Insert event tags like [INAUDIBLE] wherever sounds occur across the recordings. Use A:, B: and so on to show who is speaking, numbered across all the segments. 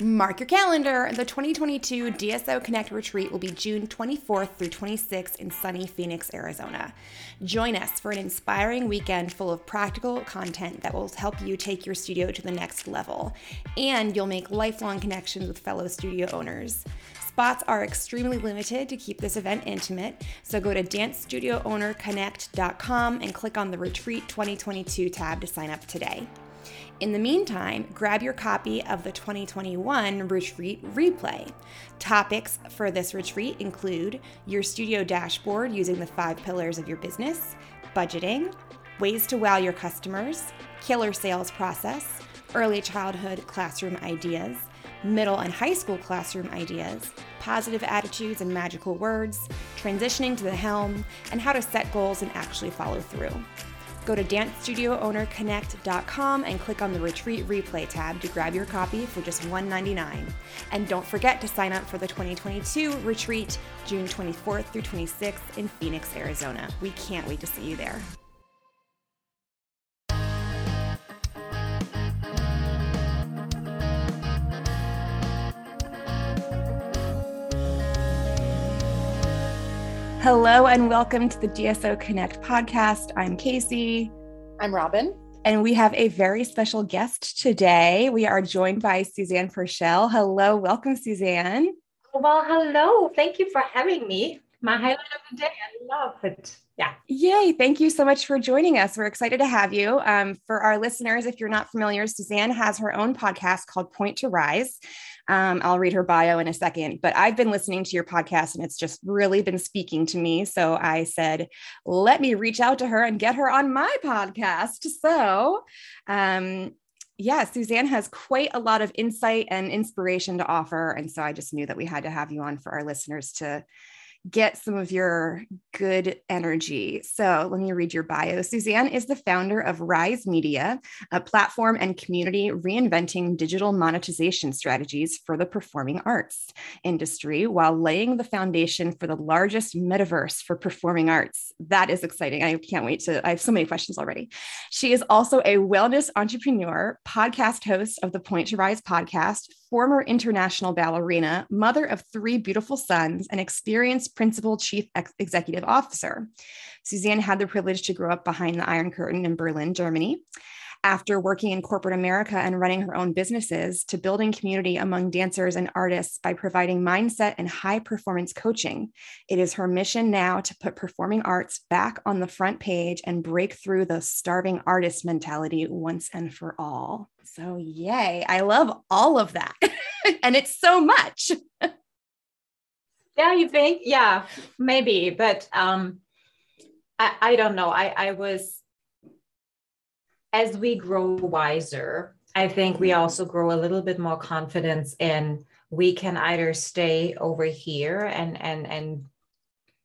A: Mark your calendar. The 2022 DSO Connect Retreat will be June 24th through 26th in sunny Phoenix, Arizona. Join us for an inspiring weekend full of practical content that will help you take your studio to the next level. And you'll make lifelong connections with fellow studio owners. Spots are extremely limited to keep this event intimate, so go to dancestudioownerconnect.com and click on the Retreat 2022 tab to sign up today. In the meantime, grab your copy of the 2021 Retreat Replay. Topics for this retreat include your studio dashboard using the five pillars of your business, budgeting, ways to wow your customers, killer sales process, early childhood classroom ideas, middle and high school classroom ideas, positive attitudes and magical words, transitioning to the helm, and how to set goals and actually follow through. Go to dancestudioownerconnect.com and click on the Retreat Replay tab to grab your copy for just $1.99. And don't forget to sign up for the 2022 retreat, June 24th through 26th in Phoenix, Arizona. We can't wait to see you there. Hello and welcome to the DSO Connect podcast. I'm Casey.
B: I'm Robin.
A: And we have a very special guest today. We are joined by Suzanne Purcell. Hello, welcome, Suzanne.
B: Well, hello. Thank you for having me. My highlight of the day. I love it. Yeah.
A: Yay. Thank you so much for joining us. We're excited to have you. Um, for our listeners, if you're not familiar, Suzanne has her own podcast called Point to Rise. Um, I'll read her bio in a second, but I've been listening to your podcast and it's just really been speaking to me. So I said, let me reach out to her and get her on my podcast. So, um, yeah, Suzanne has quite a lot of insight and inspiration to offer. And so I just knew that we had to have you on for our listeners to get some of your good energy. So let me read your bio. Suzanne is the founder of Rise Media, a platform and community reinventing digital monetization strategies for the performing arts industry while laying the foundation for the largest metaverse for performing arts. That is exciting. I can't wait to, I have so many questions already. She is also a wellness entrepreneur, podcast host of the Point to Rise podcast, former international ballerina, mother of three beautiful sons, and experienced principal chief ex- executive officer. Suzanne had the privilege to grow up behind the Iron Curtain in Berlin, Germany. After working in corporate America and running her own businesses, to building community among dancers and artists by providing mindset and high performance coaching. It is her mission now to put performing arts back on the front page and break through the starving artist mentality once and for all. So, yay. I love all of that. [LAUGHS] and it's so much.
B: yeah, you think? Yeah, maybe. But um, I, I don't know. I, I was, as we grow wiser, I think we also grow a little bit more confidence in we can either stay over here and and and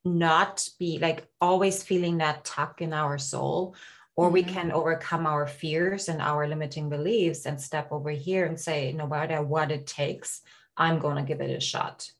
B: not be like always feeling that tuck in our soul or mm-hmm. we can overcome our fears and our limiting beliefs and step over here and say no matter what it takes i'm going to give it a shot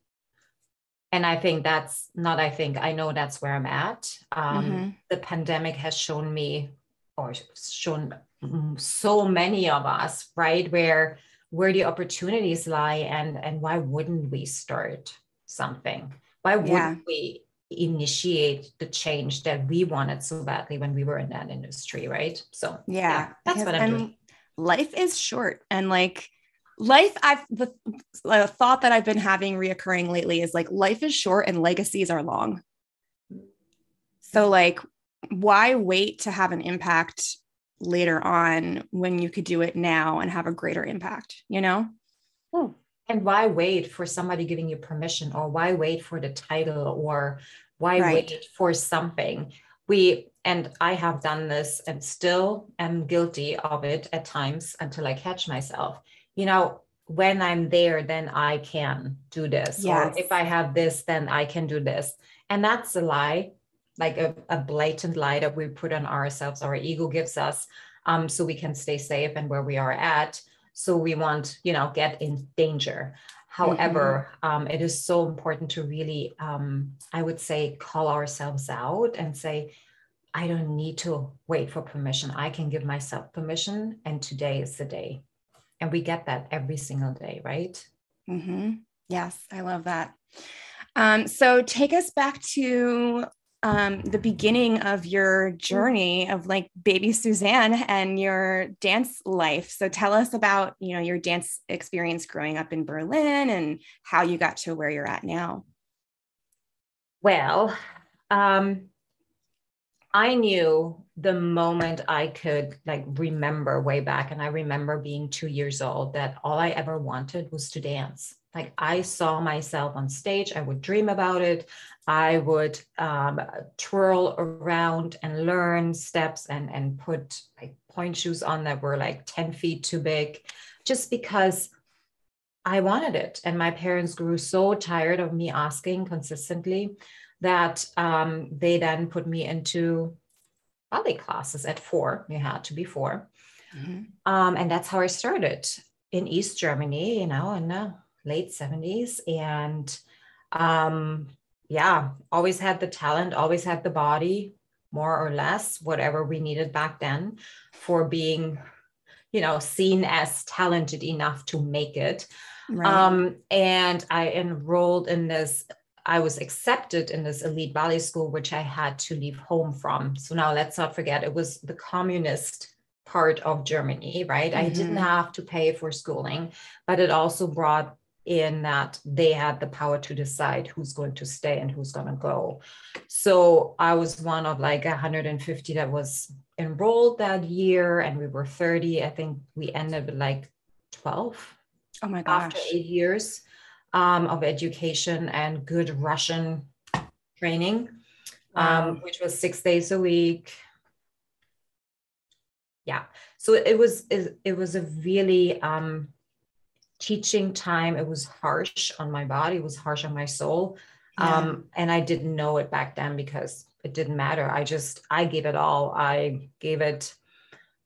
B: and i think that's not i think i know that's where i'm at um, mm-hmm. the pandemic has shown me or shown mm-hmm, so many of us right where where the opportunities lie and and why wouldn't we start something why wouldn't yeah. we initiate the change that we wanted so badly when we were in that industry, right? So
A: yeah, yeah that's what I'm doing. Life is short, and like life, I've the, the thought that I've been having reoccurring lately is like life is short and legacies are long. So like, why wait to have an impact later on when you could do it now and have a greater impact? You know.
B: Hmm. And why wait for somebody giving you permission, or why wait for the title, or why right. wait for something? We and I have done this and still am guilty of it at times until I catch myself. You know, when I'm there, then I can do this. Yes. Or if I have this, then I can do this. And that's a lie, like a, a blatant lie that we put on ourselves, our ego gives us, um, so we can stay safe and where we are at. So we want, you know, get in danger. However, mm-hmm. um, it is so important to really, um, I would say, call ourselves out and say, I don't need to wait for permission. I can give myself permission, and today is the day. and we get that every single day right
A: mm-hmm. yes i love that um, so take us back to um, the beginning of your journey of like baby Suzanne and your dance life. So tell us about, you know, your dance experience growing up in Berlin and how you got to where you're at now.
B: Well, um, I knew the moment I could like remember way back, and I remember being two years old, that all I ever wanted was to dance. Like I saw myself on stage, I would dream about it. I would um, twirl around and learn steps and and put like pointe shoes on that were like 10 feet too big, just because I wanted it. And my parents grew so tired of me asking consistently that um, they then put me into ballet classes at four. You had to be 4 mm-hmm. um, and that's how I started in East Germany, you know, and the late 70s. And um, yeah, always had the talent, always had the body, more or less, whatever we needed back then for being, you know, seen as talented enough to make it. Right. Um, and I enrolled in this I was accepted in this elite ballet school, which I had to leave home from. So now let's not forget it was the communist part of Germany, right? Mm-hmm. I didn't mm-hmm. have to pay for schooling, but it also brought in that they had the power to decide who's going to stay and who's going to go. So I was one of like 150 that was enrolled that year, and we were 30. I think we ended with like 12.
A: Oh my gosh.
B: After eight years um, of education and good Russian training, wow. um, which was six days a week. Yeah, so it was it, it was a really um, teaching time. It was harsh on my body. It was harsh on my soul, yeah. um, and I didn't know it back then because it didn't matter. I just I gave it all. I gave it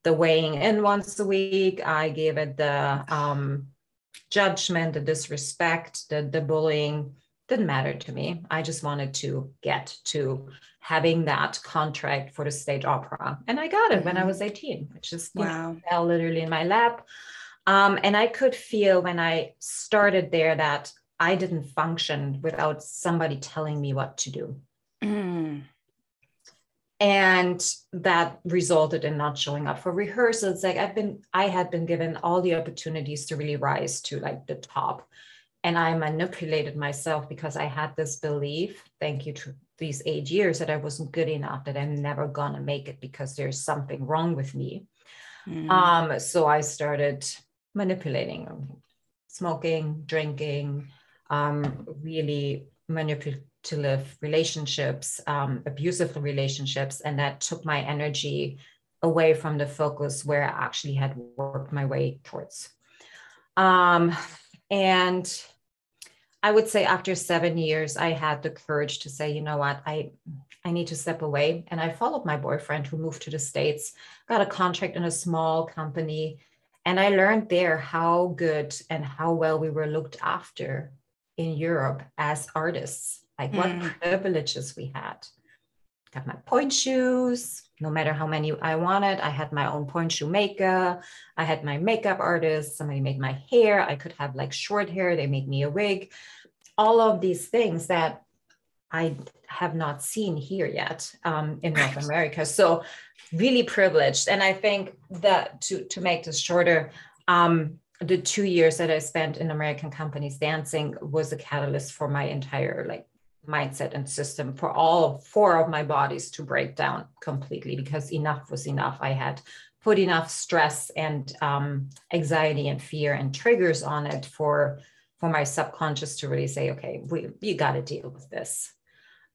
B: the weighing in once a week. I gave it the um, judgment, the disrespect, the, the bullying didn't matter to me. I just wanted to get to having that contract for the state opera. And I got it mm-hmm. when I mm-hmm. was 18, which just wow. know, fell literally in my lap. Um, and I could feel when I started there that I didn't function without somebody telling me what to do. Mm and that resulted in not showing up for rehearsals like i've been i had been given all the opportunities to really rise to like the top and i manipulated myself because i had this belief thank you to these eight years that i wasn't good enough that i'm never gonna make it because there's something wrong with me mm. um so i started manipulating smoking drinking um really manipulative relationships, um, abusive relationships, and that took my energy away from the focus where I actually had worked my way towards. Um, and I would say after seven years, I had the courage to say, you know what, I I need to step away. And I followed my boyfriend who moved to the States, got a contract in a small company. And I learned there how good and how well we were looked after in Europe as artists like mm. what privileges we had. Got my pointe shoes, no matter how many I wanted. I had my own pointe shoe maker. I had my makeup artist. Somebody made my hair. I could have like short hair. They made me a wig. All of these things that I have not seen here yet um, in North America. So really privileged. And I think that to to make this shorter, um, the two years that I spent in American companies dancing was a catalyst for my entire like mindset and system for all four of my bodies to break down completely because enough was enough. I had put enough stress and um, anxiety and fear and triggers on it for for my subconscious to really say, okay, we, you got to deal with this.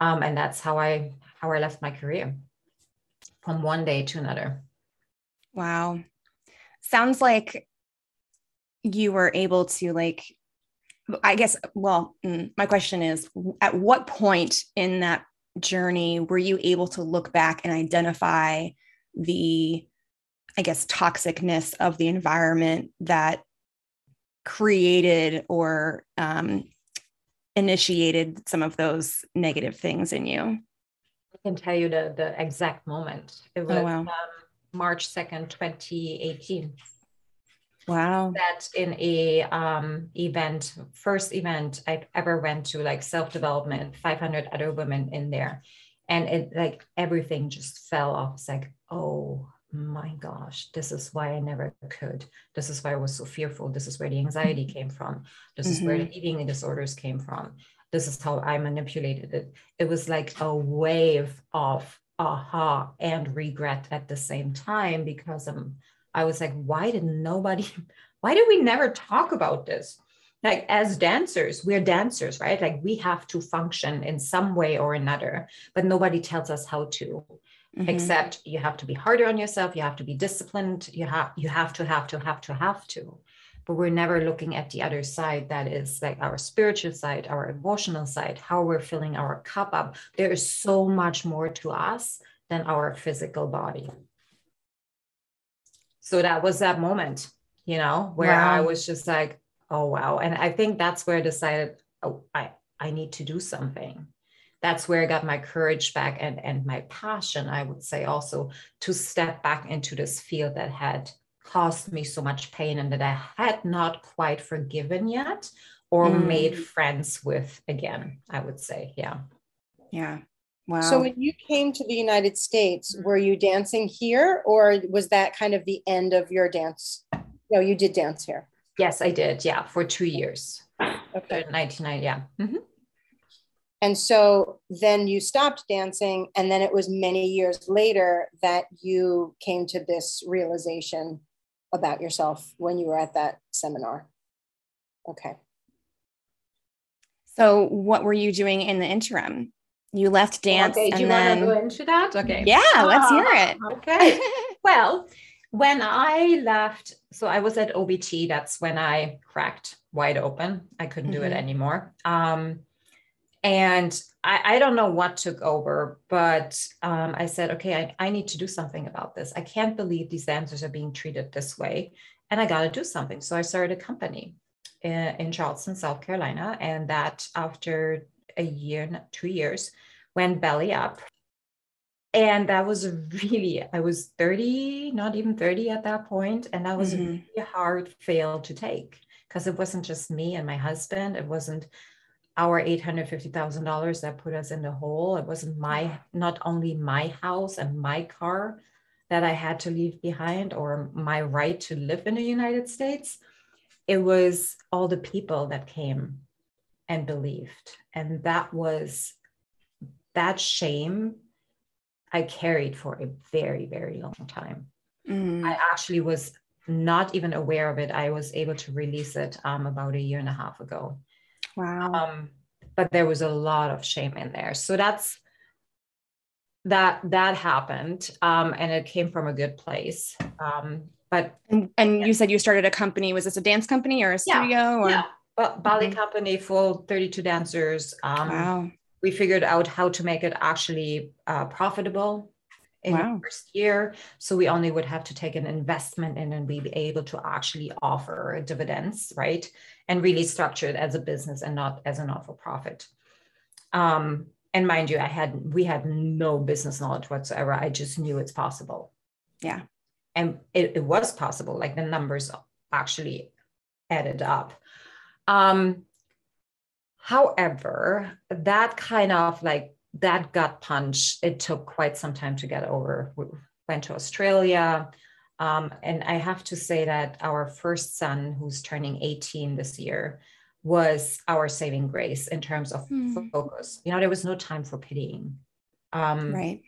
B: Um, and that's how I how I left my career from one day to another.
A: Wow, sounds like you were able to like I guess, well, mm, my question is at what point in that journey were you able to look back and identify the, I guess, toxicness of the environment that created or um, initiated some of those negative things in you?
B: I can tell you the, the exact moment. It oh, was oh, wow. um, March 2nd, 2018.
A: Wow.
B: That in a um, event, first event I ever went to, like self development, 500 other women in there. And it like everything just fell off. It's like, oh my gosh, this is why I never could. This is why I was so fearful. This is where the anxiety came from. This mm-hmm. is where the mm-hmm. eating disorders came from. This is how I manipulated it. It was like a wave of aha and regret at the same time because um, I was like, why did nobody, [LAUGHS] why did we never talk about this? Like as dancers, we're dancers, right? Like we have to function in some way or another, but nobody tells us how to. Mm-hmm. Except you have to be harder on yourself, you have to be disciplined, you have you have to have to have to have to. But we're never looking at the other side that is like our spiritual side our emotional side how we're filling our cup up. There is so much more to us than our physical body. So that was that moment you know where wow. i was just like oh wow. And i think that's where i decided oh i i need to do something that's where i got my courage back and and my passion i would say also to step back into this field that had caused me so much pain and that I had not quite forgiven yet or mm. made friends with again, I would say. Yeah.
A: Yeah. Wow.
C: So when you came to the United States, were you dancing here or was that kind of the end of your dance? No, you did dance here.
B: Yes, I did. Yeah, for two years.
C: Okay.
B: 99, yeah. Mm-hmm.
C: And so then you stopped dancing, and then it was many years later that you came to this realization about yourself when you were at that seminar. Okay.
A: So, what were you doing in the interim? You left dance.
B: Okay, do you then... want to go into that? Okay.
A: Yeah, let's hear it.
B: Okay. [LAUGHS] well, when I left, so I was at OBT. That's when I cracked wide open. I couldn't mm-hmm. do it mm-hmm. anymore. Um, and I, I, don't know what took over, but um, I said, okay, I, I need to do something about this. I can't believe these dancers are being treated this way. And I got to do something. So I started a company in, in Charleston, South Carolina. And that after a year, two years, went belly up. And that was really, I was 30, not even 30 at that point, And that was mm-hmm. a really hard fail to take because it wasn't just me and my husband. It wasn't our $850,000 that put us in the hole. It wasn't my, not only my house and my car that I had to leave behind or my right to live in the United States. It was all the people that came and believed. And that was that shame I carried for a very, very long time. Mm. I actually was not even aware of it. I was able to release it um, about a year and a half ago.
A: Wow. Um,
B: but there was a lot of shame in there. So that's that that happened, um, and it came from a good place. Um, but
A: and, and yeah. you said you started a company. Was this a dance company or a studio?
B: Yeah,
A: or
B: yeah. But ballet mm-hmm. company, full thirty-two dancers. Um, wow. We figured out how to make it actually uh, profitable in wow. the first year. So we only would have to take an investment in and be able to actually offer dividends, right? And really structured as a business and not as a not-for-profit. Um, and mind you, I had we had no business knowledge whatsoever. I just knew it's possible.
A: Yeah.
B: And it, it was possible, like the numbers actually added up. Um, however, that kind of like that gut punch, it took quite some time to get over. We went to Australia. Um, and I have to say that our first son, who's turning 18 this year, was our saving grace in terms of mm. focus. You know, there was no time for pitying.
A: Um, right.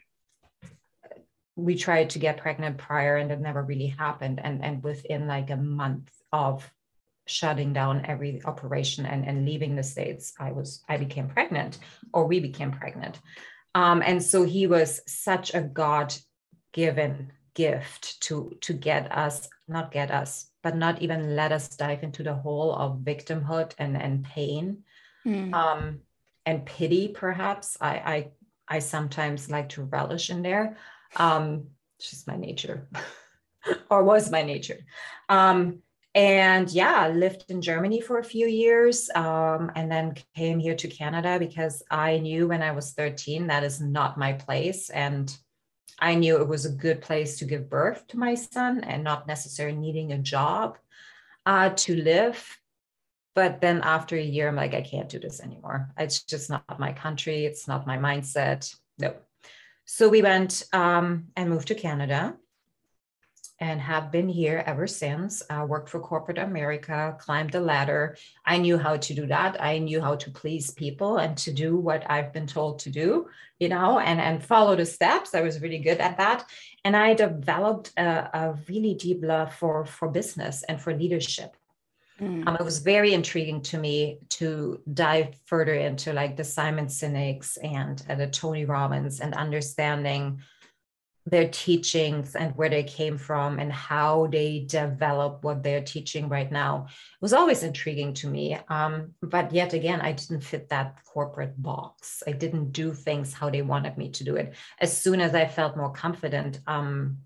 B: We tried to get pregnant prior and it never really happened. And, and within like a month of shutting down every operation and, and leaving the states i was i became pregnant or we became pregnant um, and so he was such a god given gift to to get us not get us but not even let us dive into the hole of victimhood and and pain. Mm. um, and pity perhaps I, I i sometimes like to relish in there. Um it's just my nature [LAUGHS] or was my nature. Um and yeah lived in germany for a few years um, and then came here to canada because i knew when i was 13 that is not my place. And i knew it was a good place to give birth to my son and not necessarily needing a job uh, to live. But then after a year, I'm like, I can't do this anymore. It's just not my country. It's not my mindset. No. So we went um, and moved to Canada and have been here ever since. I worked for corporate America, climbed the ladder. I knew how to do that. I knew how to please people and to do what I've been told to do, you know, and, and follow the steps. I was really good at that. And I developed a, a really deep love for, for business and for leadership. Mm. Um, it was very intriguing to me to dive further into like the Simon Sinek's and uh, the Tony Robbins and understanding their teachings and where they came from and how they develop what they're teaching right now. It was always intriguing to me um, but yet again i didn't fit that corporate box. I didn't do things how they wanted me to do it. As soon as i felt more confident um,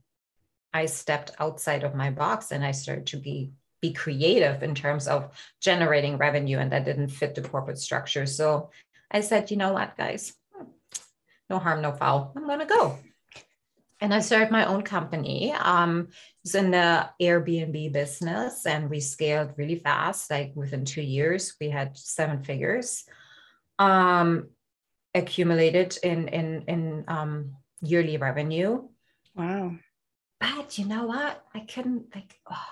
B: i stepped outside of my box and i started to be be creative in terms of generating revenue and that didn't fit the corporate structure. So i said you know what guys? No harm no foul. I'm going to go and I started my own company. Um, it was in the Airbnb business, and we scaled really fast. Like within two years, we had seven figures um, accumulated in in in um, yearly revenue.
A: Wow!
B: But you know what? I couldn't like. Oh,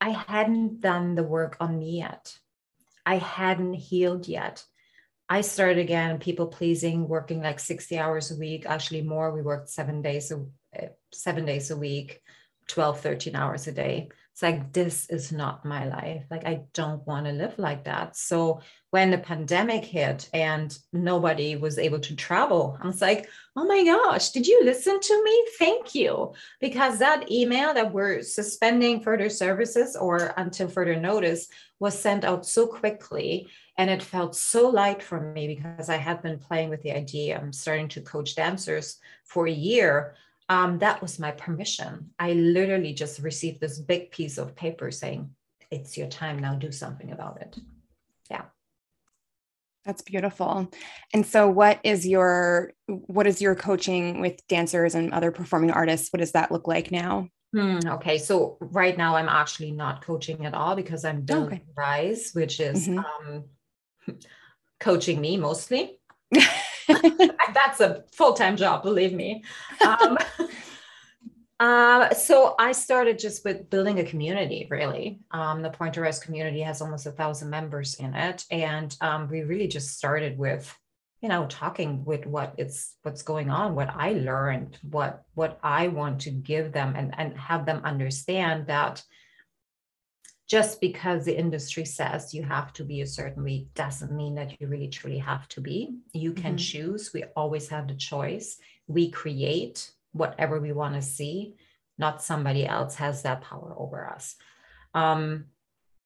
B: I hadn't done the work on me yet. I hadn't healed yet. I started again people pleasing, working like 60 hours a week, actually more. We worked seven days a eh, seven days a week, 12, 13 hours a day. It's like this is not my life. Like I don't want to live like that. So when the pandemic hit and nobody was able to travel, I was like, oh my gosh, did you listen to me? Thank you. Because that email that we're suspending further services or until further notice was sent out so quickly and it felt so light for me because I had been playing with the idea. I'm starting to coach dancers for a year. Um, that was my permission. I literally just received this big piece of paper saying, It's your time now, do something about it. Yeah.
A: That's beautiful. And so what is your what is your coaching with dancers and other performing artists? What does that look like now?
B: Hmm, okay, so right now I'm actually not coaching at all because I'm doing okay. Rise, which is mm-hmm. um, [LAUGHS] coaching me mostly. [LAUGHS] [LAUGHS] That's a full time job, believe me. Um, [LAUGHS] uh, so I started just with building a community, really. Um, the Point to Rise community has almost a thousand members in it. And um, we really just started with, you know, talking with what it's what's going on, what I learned, what what I want to give them and, and have them understand that just because the industry says you have to be a certain way doesn't mean that you really truly have to be. You can mm-hmm. choose. We always have the choice. We create whatever we want to see, not somebody else has that power over us. Um,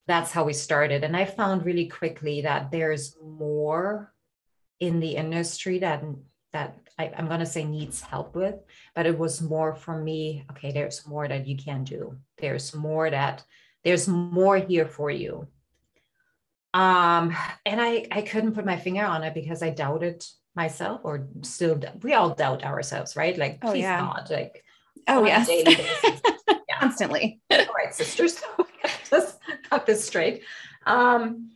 B: that's how we started. And I found really quickly that there's more in the industry that that I, going to say needs help with, but it was more for me. Okay, there's more that you can do. There's more that there's more here for you. Um, and I, I couldn't put my finger on it because I doubted myself or still, we all doubt ourselves, right? Like, oh, please yeah. not like,
A: oh, yes. [LAUGHS] yeah. Constantly.
B: all right, sisters, [LAUGHS] just got this straight. Um,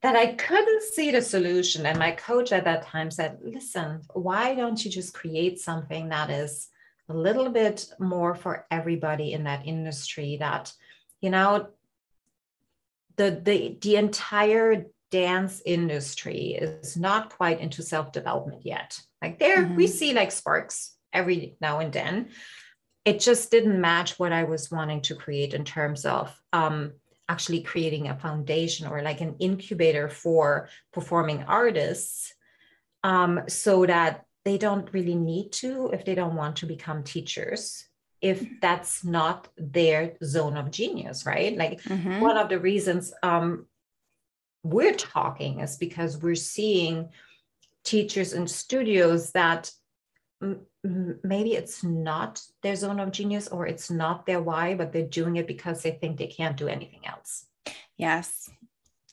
B: that I couldn't see the solution. And my coach at that time said, listen, why don't you just create something that is a little bit more for everybody in that industry that you know the the the entire dance industry is not quite into self development yet. Like there mm-hmm. we see like sparks every now and then. It just didn't match what i was wanting to create in terms of um, actually creating a foundation or like an incubator for performing artists um, so that they don't really need to if they don't want to become teachers if that's not their zone of genius, right? Like mm-hmm. one of the reasons um, we're talking is because we're seeing teachers and studios that m- maybe it's not their zone of genius or it's not their why, but they're doing it because they think they can't do anything else.
A: Yes.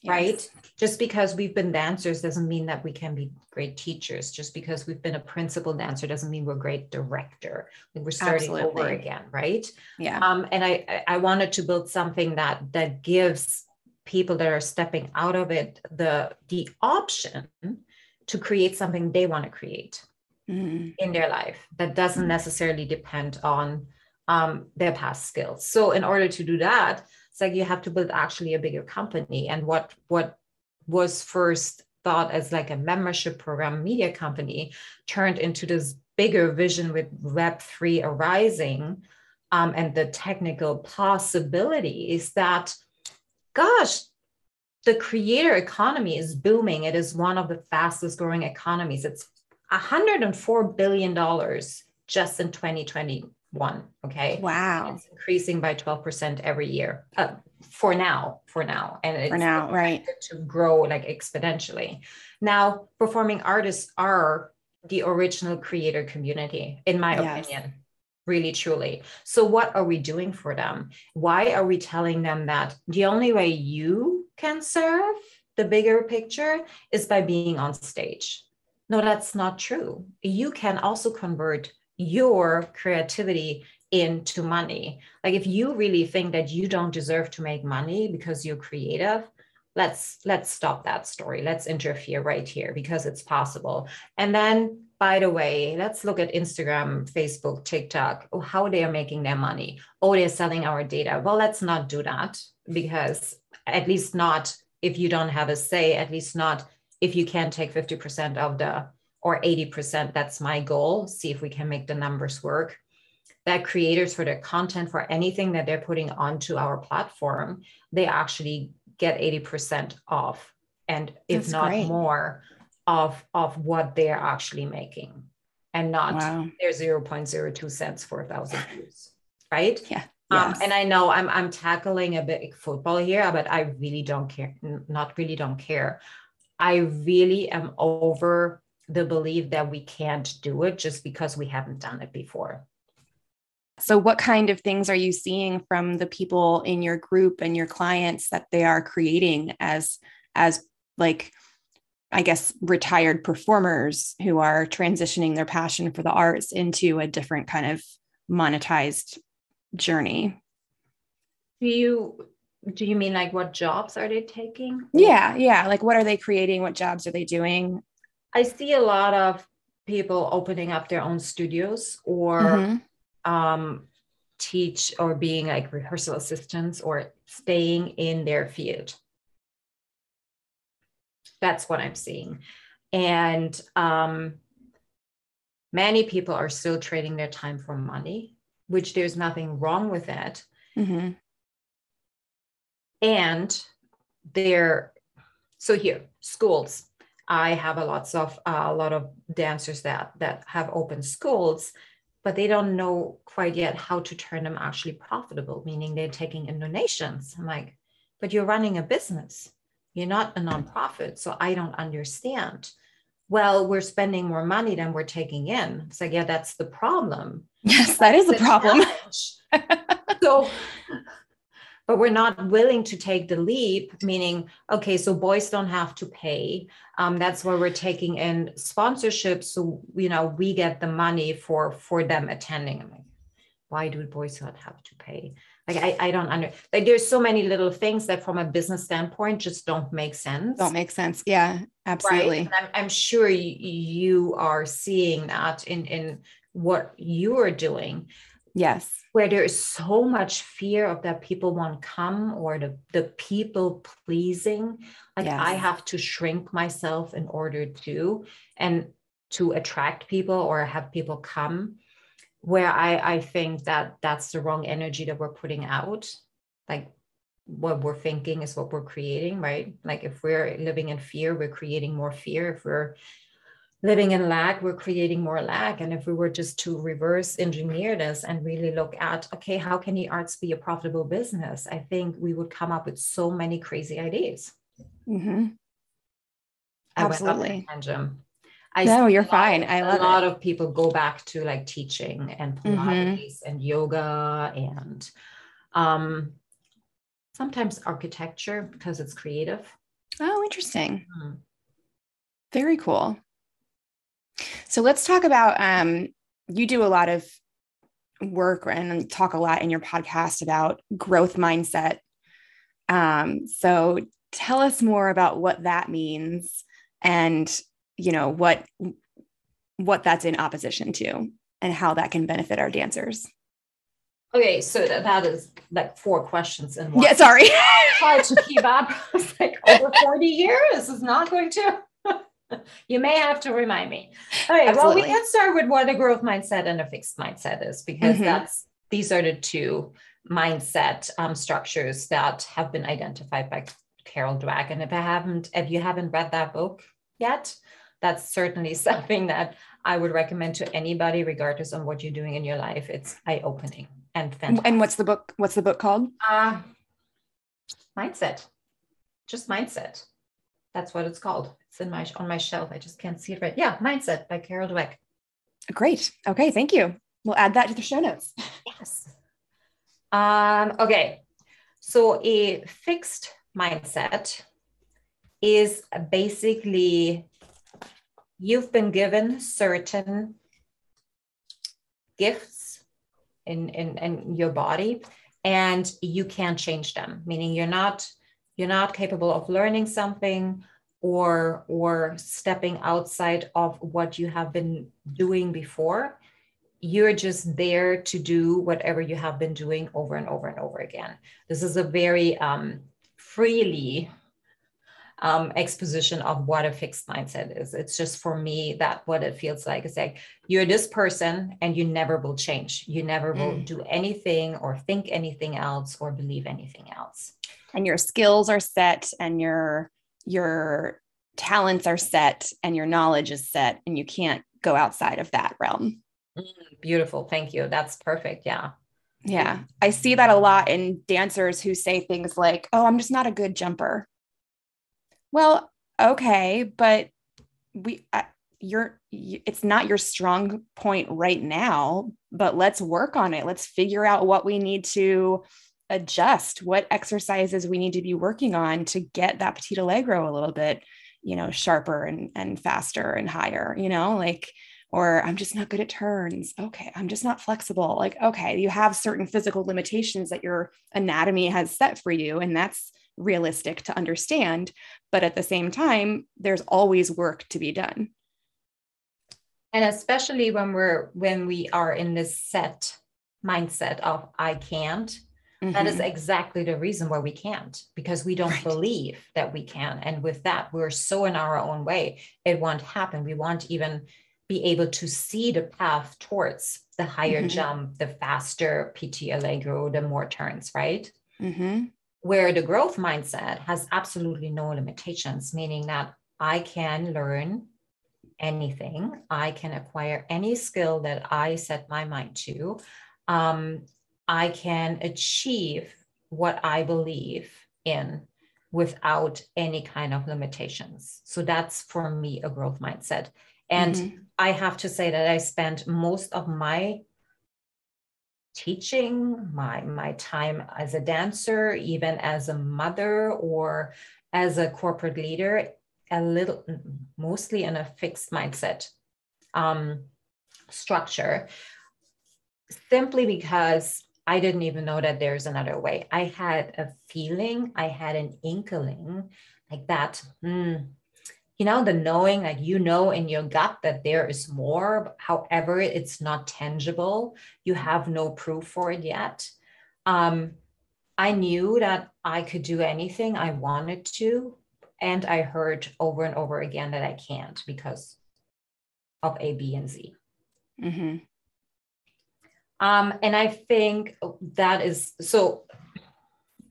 B: Yes. right? Just because we've been dancers doesn't mean that we can be great teachers. Just because we've been a principal dancer doesn't mean we're a great director. we're starting Absolutely. over again, right?
A: Yeah.
B: Um, and I I wanted to build something that that gives people that are stepping out of it the the option to create something they want to create mm. in their life that doesn't mm. necessarily depend on um, their past skills. So in order to do that, it's like you have to build actually a bigger company. And what what was first thought as like a membership program media company turned into this bigger vision with Web3 arising um, and the technical possibilities that, gosh, the creator economy is booming. It is one of the fastest growing economies. It's $104 billion just in 2021. Okay.
A: Wow.
B: It's increasing by 12% every year uh, for now, for now. And it's
A: for now, right.
B: To grow like exponentially. Now, performing artists are the original creator community, in my yes. opinion really truly so what are we doing for them why are we telling them that the only way you can serve the bigger picture is by being on stage no that's not true you can also convert your creativity into money like if you really think that you don't deserve to make money because you're creative let's let's stop that story let's interfere right here because it's possible and then by the way, let's look at Instagram, Facebook, TikTok, oh, how they are making their money. Oh, they're selling our data. Well, let's not do that because at least not if you don't have a say, at least not if you can't take 50% of the or 80%. That's my goal. See if we can make the numbers work. That creators for their content, for anything that they're putting onto our platform, they actually get 80% off. And if That's not great. more, of of what they're actually making and not wow. their 0.02 cents for a thousand views right
A: yeah
B: um, and I know I'm I'm tackling a bit football here, but I really don't care. Not really don't care. I really am over the belief that we can't do it just because we haven't done it before.
A: So, what kind of things are you seeing from the people in your group and your clients that they are creating as as like I guess, retired performers who are transitioning their passion for the arts into a different kind of monetized journey.
B: Do you do you mean like what jobs are they taking?
A: Yeah, yeah. Like what are they creating? What jobs are they doing?
B: I see a lot of people opening up their own studios or mm-hmm. um, teach or being like rehearsal assistants or staying in their field. That's what I'm seeing. And um, many people are still trading their time for money, which there's nothing wrong with that. Mm-hmm. And they're so here schools. I have a lots of uh, a lot of dancers that that have open schools, but they don't know quite yet how to turn them actually profitable. Meaning they're taking in donations. I'm like, but you're running a business. You're not a nonprofit, so I don't understand. Well, we're spending more money than we're taking in. It's like, yeah, that's the problem.
A: Yes, that is the problem. [LAUGHS]
B: so, but we're not willing to take the leap, meaning, okay, so boys don't have to pay. Um, that's why we're taking in sponsorships. So, you know, we get the money for for them attending. I'm like, why do boys not have to pay? Like I, I don't under like there's so many little things that from a business standpoint just don't make sense.
A: Don't make sense. Yeah, absolutely.
B: Right? I'm, I'm sure you, you are seeing that in in what you are doing.
A: Yes.
B: Where there is so much fear of that people won't come or the, the people pleasing. Like yes. I have to shrink myself in order to and to attract people or have people come where I, I think that that's the wrong energy that we're putting out. Like what we're thinking is what we're creating, right? Like if we're living in fear, we're creating more fear. If we're living in lack, we're creating more lack. And if we were just to reverse engineer this and really look at, okay, how can the arts be a profitable business? I think we would come up with so many crazy ideas.
A: Mm-hmm. Absolutely.
B: I
A: no, you're fine. I love
B: a lot of people go back to like teaching and mm-hmm. Pilates mm-hmm. and yoga and um, sometimes architecture because it's creative.
A: Oh, interesting. Mm-hmm. Very cool. So let's talk about um, you do a lot of work and talk a lot in your podcast about growth mindset. Um, so tell us more about what that means and you know what what that's in opposition to and how that can benefit our dancers.
B: Okay, so that is like four questions in one.
A: Yeah, sorry. [LAUGHS]
B: hard to keep up. [LAUGHS] It's like over 40 years is not going to. You may have to remind me. Okay, Absolutely. well, we can start with what a growth mindset and a fixed mindset is because mm-hmm. that's these are the two mindset um, structures that have been identified by Carol Dweck. And if I haven't, if you haven't read that book yet, that's certainly [LAUGHS] something that I would recommend to anybody, regardless of what you're doing in your life. It's eye-opening and fantastic.
A: And what's the book? What's the book called?
B: Uh, mindset. Just mindset. That's what it's called. It's in my on my shelf. I just can't see it right. Yeah, Mindset by Carol Dweck.
A: Great. Okay, thank you. We'll add that to the show notes.
B: Yes. Um, okay. So a fixed mindset is basically you've been given certain gifts in, in, in your body and you can't change them meaning you're not you're not capable of learning something or or stepping outside of what you have been doing before you're just there to do whatever you have been doing over and over and over again this is a very um, freely um, exposition of what a fixed mindset is. It's just for me that what it feels like is like you're this person and you never will change. You never will mm. do anything or think anything else or believe anything else.
A: And your skills are set and your your talents are set and your knowledge is set and you can't go outside of that realm.
B: Mm, beautiful. Thank you. That's perfect. Yeah.
A: Yeah. I see that a lot in dancers who say things like, "Oh, I'm just not a good jumper." well, okay, but we, uh, you're, it's not your strong point right now, but let's work on it. Let's figure out what we need to adjust, what exercises we need to be working on to get that petit allegro a little bit, you know, sharper and, and faster and higher, you know, like, or I'm just not good at turns. Okay, I'm just not flexible. Like, okay, you have certain physical limitations that your anatomy has set for you, and that's realistic to understand. But at the same time, there's always work to be done.
B: And especially when we're when we are in this set mindset of I can't, mm-hmm. that is mm-hmm. exactly the reason why we can't, because we don't right. believe that we can. And with that, we're so in our own way, it won't happen. We won't even be able to see the path towards the higher mm-hmm. jump, the faster petit allegro, the more turns, right? Mm-hmm where the growth mindset has absolutely no limitations, meaning that I can learn anything, I can acquire any skill that I set my mind to. Um, I can achieve what I believe in without any kind of limitations. So that's for me a growth mindset. And mm-hmm. I have to say that I spent most of my teaching, my my time as a dancer, even as a mother or as a corporate leader, a little mostly in a fixed mindset um, structure, simply because I didn't even know that there's another way. I had a feeling, I had an inkling like that. Hmm, you know the knowing like you know in your gut that there is more however it's not tangible you have no proof for it yet um, i knew that i could do anything i wanted to and i heard over and over again that i can't because of a b and z mm-hmm. Um, and i think that is so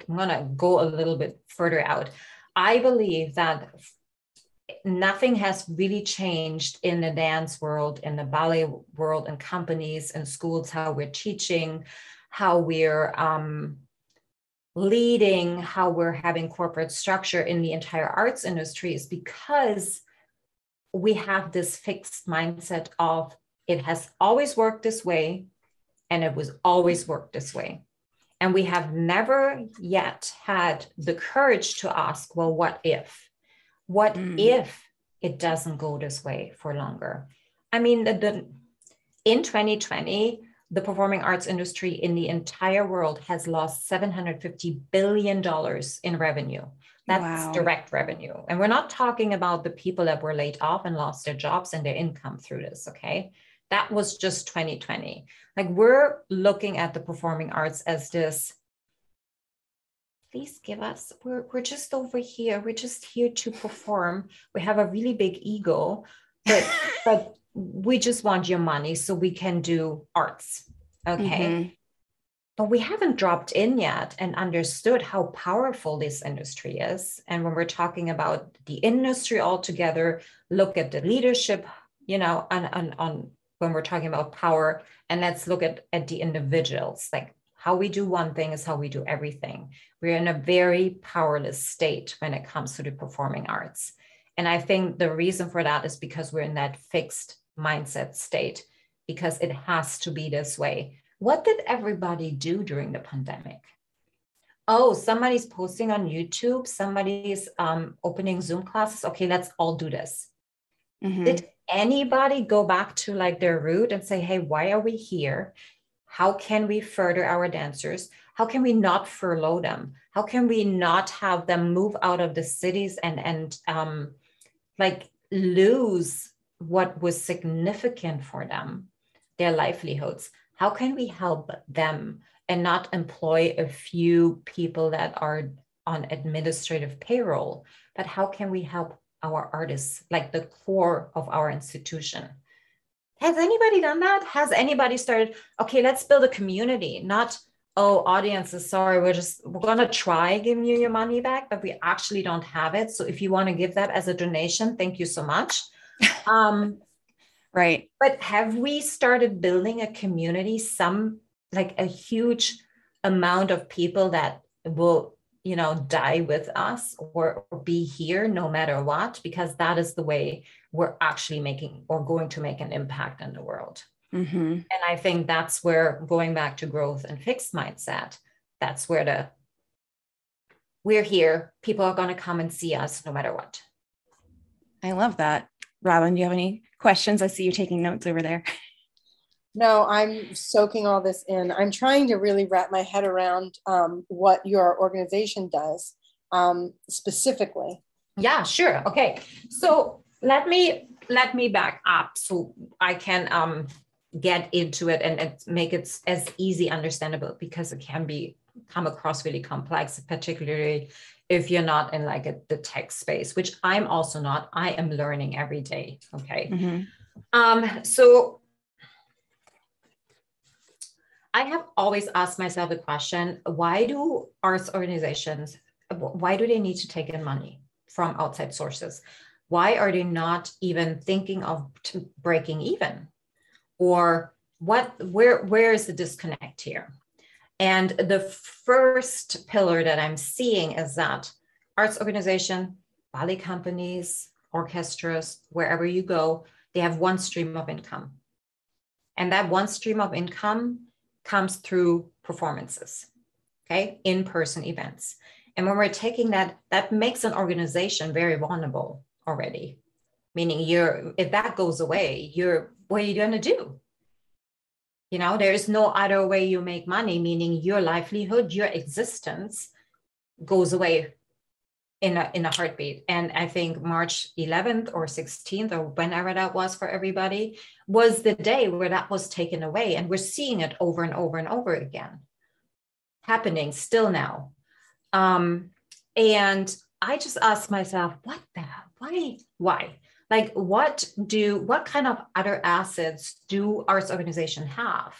B: i'm going to go a little bit further out. I believe that nothing has really changed in the dance world, in the ballet world, and companies and schools, how we're teaching, how we're um, leading, how we're having corporate structure in the entire arts industry is because we have this fixed mindset of it has always worked this way and it was always worked this way. And we have never yet had the courage to ask, well, what if? What mm. if it doesn't go this way for longer? I mean, the, the, in 2020, the performing arts industry in the entire world has lost 750 billion dollars in revenue. That's wow. direct revenue. And we're not talking about the people that were laid off and lost their jobs and their income through this, okay? That was just 2020. Like we're looking at the performing arts as this please give us we're, we're just over here we're just here to perform we have a really big ego but [LAUGHS] but we just want your money so we can do arts okay mm-hmm. but we haven't dropped in yet and understood how powerful this industry is and when we're talking about the industry altogether look at the leadership you know on on, on when we're talking about power and let's look at, at the individuals like how we do one thing is how we do everything. We're in a very powerless state when it comes to the performing arts. And I think the reason for that is because we're in that fixed mindset state, because it has to be this way. What did everybody do during the pandemic? Oh, somebody's posting on YouTube, somebody's um, opening Zoom classes. Okay, let's all do this. Mm-hmm. Did anybody go back to like their root and say, hey, why are we here? How can we further our dancers? How can we not furlough them? How can we not have them move out of the cities and and um, like lose what was significant for them, their livelihoods? How can we help them and not employ a few people that are on administrative payroll? But how can we help our artists, like the core of our institution? Has anybody done that? Has anybody started, okay, let's build a community, not, oh, audiences, sorry, we're just, we're going to try giving you your money back, but we actually don't have it. So if you want to give that as a donation, thank you so much. [LAUGHS] Um,
A: right.
B: But have we started building a community, some like a huge amount of people that will you know die with us or, or, be here no matter what because that is the way we're actually making or going to make an impact in the world. Mm-hmm. and i think that's where going back to growth and fixed mindset that's where the we're here people are going to come and see us no matter what.
A: I love that. Robin do you have any questions? I see you taking notes over there [LAUGHS]
C: No, I'm soaking all this in. I'm trying to really wrap my head around um, what your organization does um, specifically.
B: Yeah, sure. Okay, so let me let me back up so I can um, get into it and, and make it as easy understandable because it can be come across really complex, particularly if you're not in like a, the tech space, which I'm also not. I am learning every day. Okay. Mm-hmm. Um, so I have always asked myself the question why do arts organizations, why do they need to take in money from outside sources? Why are they not even thinking of breaking even? Or what, where, where is the disconnect here? And the first pillar that I'm seeing is that arts organization, ballet companies, orchestras, wherever you go, they have one stream of income. And that one stream of income comes through performances, okay, in person events. And when we're taking that, that makes an organization very vulnerable already. Meaning, you're if that goes away, you're what are you going to do? You know, there is no other way you make money, meaning your livelihood, your existence goes away in a, in a heartbeat. And I think March 11th or 16th or whenever that was for everybody was the day where that was taken away. And we're seeing it over and over and over again happening still now. Um, and I just asked myself, what the why? Why? Like what do what kind of other assets do arts organization have?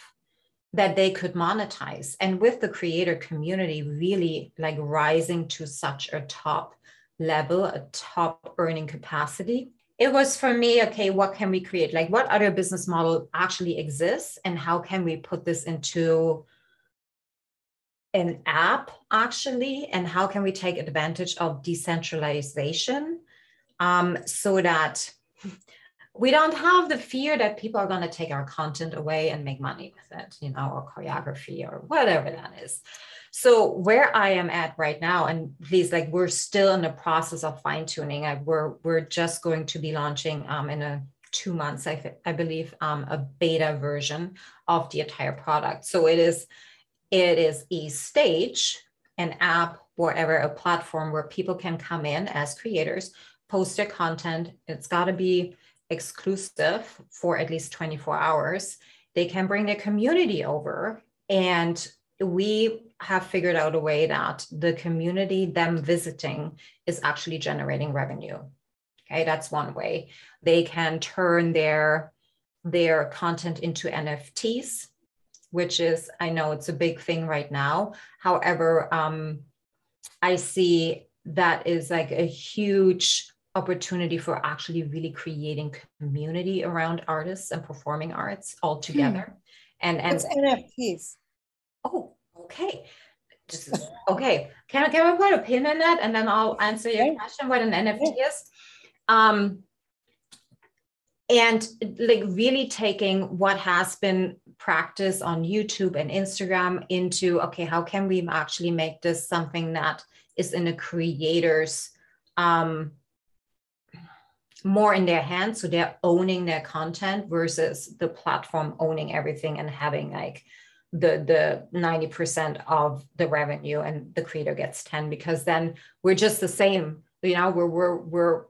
B: that they could monetize and with the creator community really like rising to such a top level a top earning capacity. It was for me okay what can we create? Like what other business model actually exists and how can we put this into an app actually? And how can we take advantage of decentralization um, so that we don't have the fear that people are going to take our content away and make money with it, you know, or choreography or whatever that is. So where I am at right now, and please, like we're still in the process of fine tuning. We're we're just going to be launching um, in a two months, I, I believe, um, a beta version of the entire product. So it is it is a stage, an app, whatever, a platform where people can come in as creators, post their content. It's got to be exclusive for at least 24 hours. They can bring their community over and we have figured out a way that the community, them visiting, is actually generating revenue. Okay, that's one way. They can turn their their content into NFTs, which is I know it's a big thing right now. However, um, I see that is like a huge opportunity for actually really creating community around artists and performing arts all together. Hmm. And and
C: it's NFTs.
B: Oh, okay. Just, okay. Can I can I put a pin in that and then I'll answer your question what an NFT is? Um and like really taking what has been practiced on YouTube and Instagram into okay, how can we actually make this something that is in a creator's um more in their hands so they're owning their content versus the platform owning everything and having like the the 90% of the revenue and the creator gets 10 because then we're just the same you know we're we're we're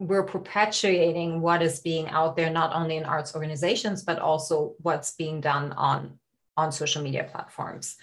B: we're perpetuating what is being out there not only in arts organizations but also what's being done on on social media platforms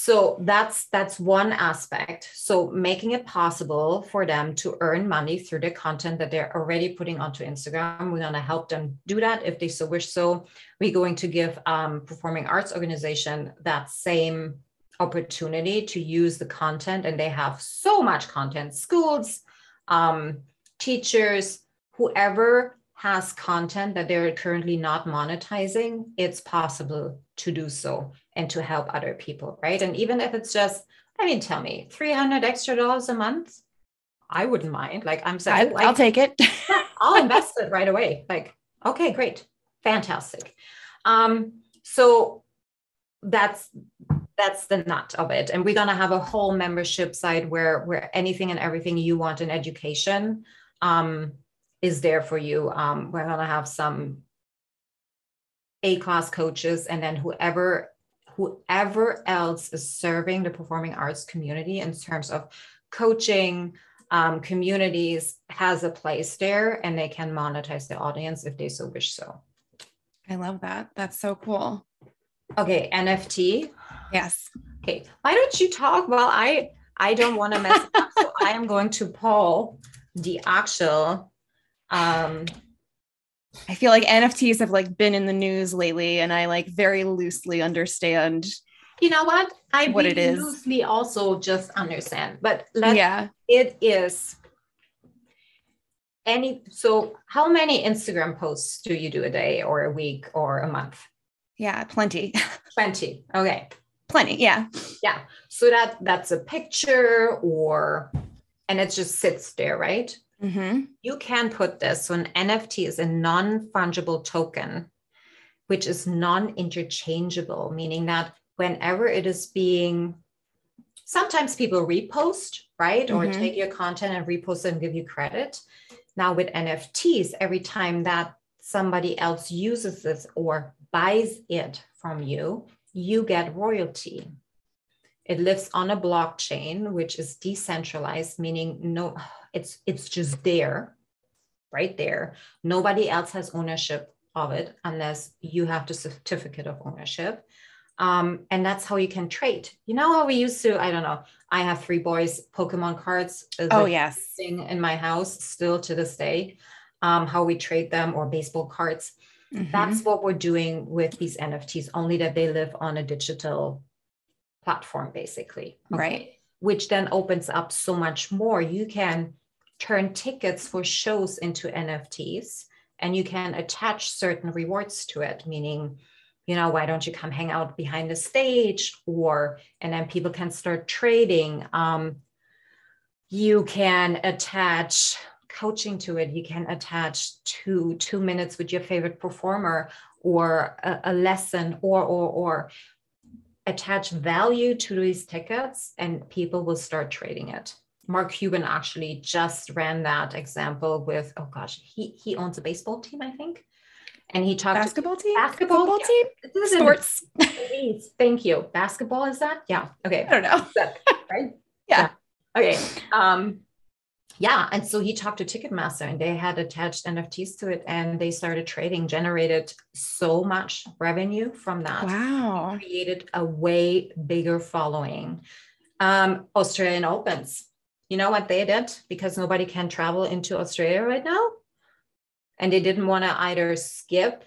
B: so that's that's one aspect. So making it possible for them to earn money through the content that they're already putting onto instagram we're going to help them do that. If they so wish so we're going to give um, performing arts organization that same opportunity to use the content and they have so much content. Schools um, teachers whoever has content that they're currently not monetizing it's possible to do so and to help other people, right? And even if it's just, I mean, tell me, 300 extra dollars a month, I wouldn't mind. Like I'm saying,
A: I, will take it. [LAUGHS] [LAUGHS]
B: I'll invest it right away. Like, okay, great. Fantastic. Um, so that's that's the nut of it. And we're gonna have a whole membership side where where anything and everything you want in education um, is there for you. Um, we're gonna have some A class coaches and then whoever whoever else is serving the performing arts community in terms of coaching um, communities has a place there and they can monetize the audience if they so wish so.
A: I love that. That's so cool.
B: Okay nft
A: yes.
B: Okay why don't you talk? Well i i don't want to mess up so i am going to pull the actual um
A: I feel like NFTs have like been in the news lately, and I like very loosely understand.
B: You know what?
A: I what it is.
B: loosely also just understand, but
A: yeah,
B: it is any. So, how many Instagram posts do you do a day, or a week, or a month?
A: Yeah, plenty. [LAUGHS]
B: Plenty. Okay.
A: Plenty. Yeah.
B: Yeah. So that that's a picture, or and it just sits there, right?
A: Mm-hmm.
B: You can put this. So, an NFT is a non fungible token, which is non interchangeable, meaning that whenever it is being, sometimes people repost, right? Mm-hmm. Or take your content and repost it and give you credit. Now, with NFTs, every time that somebody else uses this or buys it from you, you get royalty. It lives on a blockchain, which is decentralized, meaning no, it's it's just there, right there. Nobody else has ownership of it unless you have the certificate of ownership. Um, and that's how you can trade. You know how we used to? I don't know. I have three boys Pokemon cards.
A: Oh yes,
B: thing in my house still to this day. Um, how we trade them or baseball cards. Mm-hmm. That's what we're doing with these NFTs. Only that they live on a digital platform basically
A: okay? right
B: which then opens up so much more. You can turn tickets for shows into nfts and you can attach certain rewards to it meaning you know why don't you come hang out behind the stage? Or and then people can start trading. Um, you can attach coaching to it. You can attach two two minutes with your favorite performer or a, a lesson or or or attach value to these tickets and people will start trading it. Mark Cuban actually just ran that example with, oh gosh, he, he owns a baseball team, I think. And he talked
A: basketball team,
B: basketball
A: Football team, sports.
B: Thank you. Basketball is that? Yeah. Okay.
A: I don't know.
B: right? [LAUGHS]
A: Yeah.
B: yeah. Okay. Um, yeah. And so he talked to Ticketmaster and they had attached NFTs to it and they started trading, generated so much revenue from that.
A: Wow.
B: Created a way bigger following. Um, Australian Opens. You know what they did? Because nobody can travel into Australia right now. And they didn't want to either skip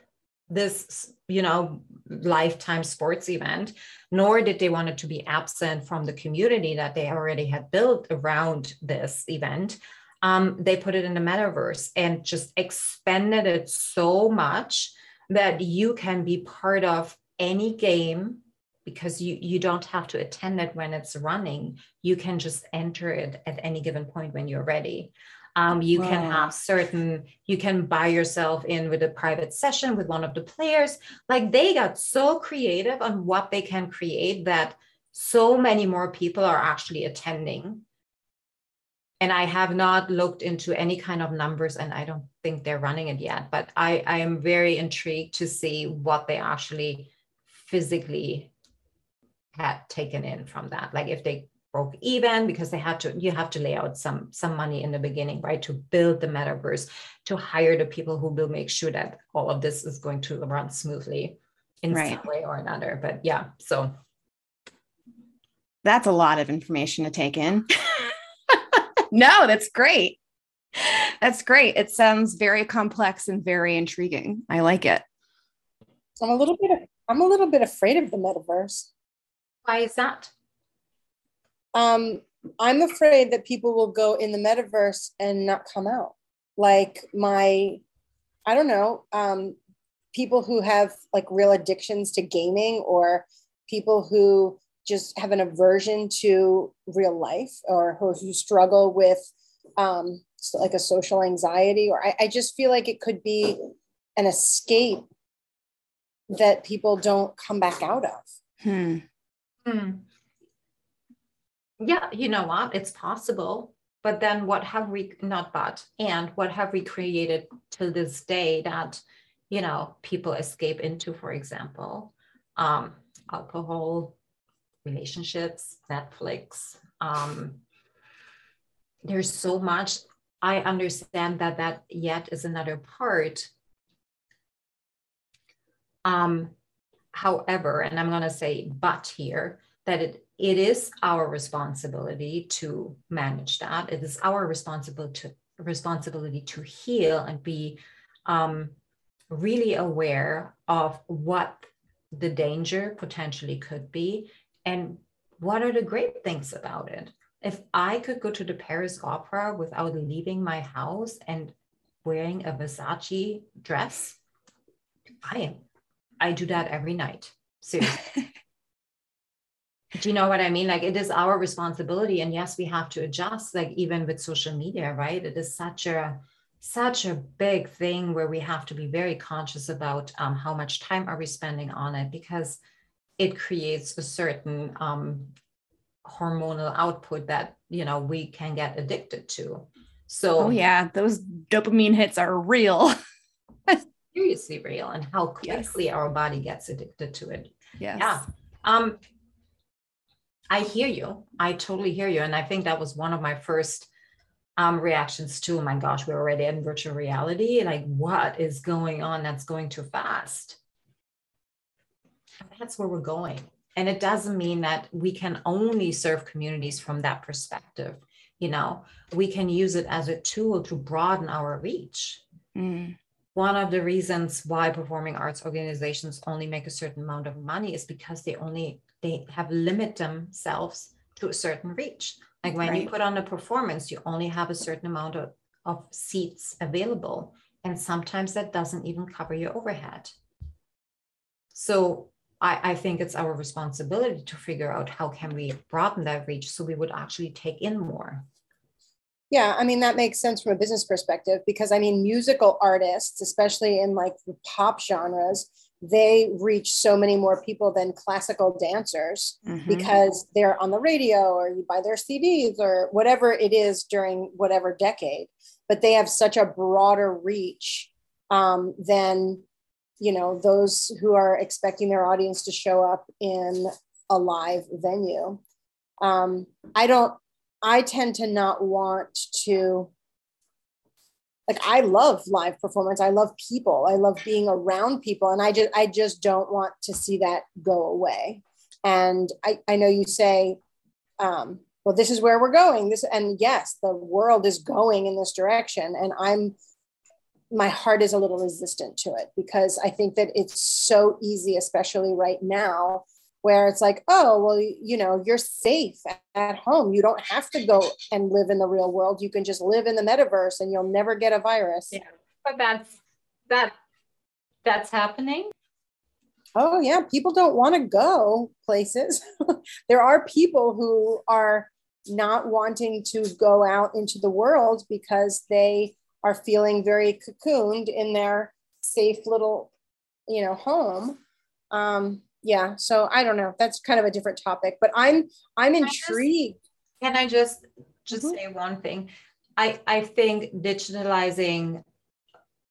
B: this, you know, lifetime sports event, nor did they want it to be absent from the community that they already had built around this event. Um, they put it in the metaverse and just expanded it so much that you can be part of any game because you you don't have to attend it when it's running you can just enter it at any given point when you're ready um, you wow. can have certain, you can buy yourself in with a private session with one of the players. Like they got so creative on what they can create that so many more people are actually attending. And I have not looked into any kind of numbers, and I don't think they're running it yet. But I, I am very intrigued to see what they actually physically had taken in from that. Like if they broke even because they had to you have to lay out some some money in the beginning right to build the metaverse to hire the people who will make sure that all of this is going to run smoothly in right. some way or another. But yeah so.
A: That's a lot of information to take in. [LAUGHS] No that's great. That's great. It sounds very complex and very intriguing. I like it.
C: I'm a little bit i'm a little bit afraid of the metaverse.
B: Why is that
C: um, I'm afraid that people will go in the metaverse and not come out. Like my, I don't know, um, people who have like real addictions to gaming or people who just have an aversion to real life or who, who struggle with um, like a social anxiety or I, I just feel like it could be an escape that people don't come back out of.
A: Hmm.
B: Hmm yeah, you know what? It's possible. But then what have we, not but, and what have we created to this day that, you know, people escape into, for example, um, alcohol, relationships, Netflix. Um, there's so much. I understand that that yet is another part. Um, however, and I'm going to say but here, that it it is our responsibility to manage that. It is our responsibility to responsibility to heal and be um, really aware of what the danger potentially could be and what are the great things about it. If I could go to the Paris Opera without leaving my house and wearing a Versace dress, I am. I do that every night. Seriously. [LAUGHS] do you know what i mean? Like it is our responsibility and yes we have to adjust like even with social media right? It is such a such a big thing where we have to be very conscious about um, how much time are we spending on it because it creates a certain um, hormonal output that you know we can get addicted to. So
A: oh yeah those dopamine hits are real. [LAUGHS]
B: Seriously real and how quickly yes. our body gets addicted to it.
A: Yes.
B: yeah. Um I hear you. I totally hear you. And I think that was one of my first um, reactions to, oh my gosh, we're already in virtual reality. Like, what is going on that's going too fast? That's where we're going. And it doesn't mean that we can only serve communities from that perspective. You know, we can use it as a tool to broaden our reach.
A: Mm.
B: One of the reasons why performing arts organizations only make a certain amount of money is because they only they have limit themselves to a certain reach. Like when right. you put on a performance, you only have a certain amount of, of seats available. And sometimes that doesn't even cover your overhead. So I, I think it's our responsibility to figure out how can we broaden that reach so we would actually take in more.
C: Yeah, I mean that makes sense from a business perspective because I mean musical artists, especially in like the pop genres, they reach so many more people than classical dancers
A: Mhm.
C: because they're on the radio or you buy their CDs or whatever it is during whatever decade. But they have such a broader reach um, than you know those who are expecting their audience to show up in a live venue. Um, I don't. I tend to not want to like I love live performance. I love people. I love being around people. And I just I just don't want to see that go away. And I, I know you say, um, well, this is where we're going. This and yes, the world is going in this direction. And I'm my heart is a little resistant to it because I think that it's so easy, especially right now, where it's like, oh, well, you know, you're safe at home. You don't have to go and live in the real world. You can just live in the metaverse and you'll never get a virus.
B: Yeah. But that's that that's happening.
C: Oh, yeah. People don't want to go places. [LAUGHS] there are people who are not wanting to go out into the world because they are feeling very cocooned in their safe little, you know, home. Um, yeah so i don't know that's kind of a different topic but i'm i'm
B: Can I just-
C: intrigued
B: Can I just just
C: Mhm.
B: say one thing? I I think digitalizing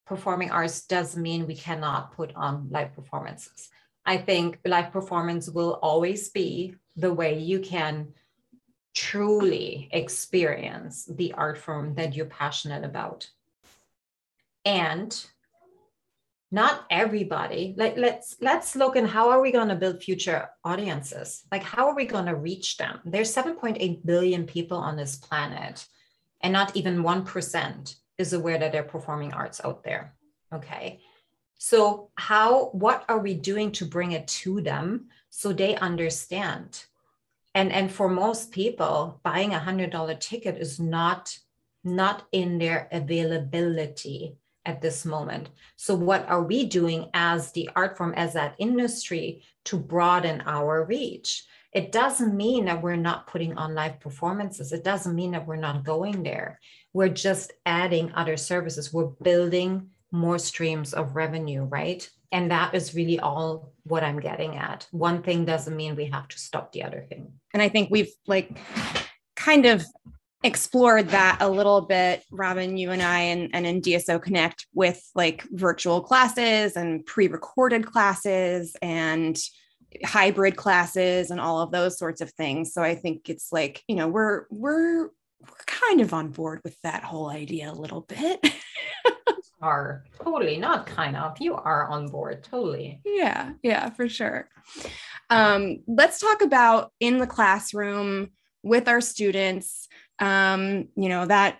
B: performing arts doesn't mean we cannot put on live performances. I think live performance will always be the way you can truly experience the art form that you're passionate about. And not everybody. Like let's let's look and how are we going to build future audiences? Like how are we going to reach them? There's 7.8 billion people on this planet and not even 1% is aware that they're performing arts out there okay? So how what are we doing to bring it to them so they understand? And and for most people buying a hundred dollar ticket is not not in their availability at this moment. So what are we doing as the art form as that industry to broaden our reach? It doesn't mean that we're not putting on live performances. It doesn't mean that we're not going there. We're just adding other services. We're building more streams of revenue right? And that is really all what i'm getting at. One thing doesn't mean we have to stop the other thing.
A: And I think we've like kind of explored that a little bit, Robin, you and I, and, and in DSO Connect with like virtual classes and pre recorded classes and hybrid classes and all of those sorts of things. So I think it's like, you know, we're, we're, we're kind of on board with that whole idea a little bit. [LAUGHS]
B: are totally not kind of you are on board totally
A: yeah, yeah, for sure. Um, let's talk about in the classroom with our students. Um, you know that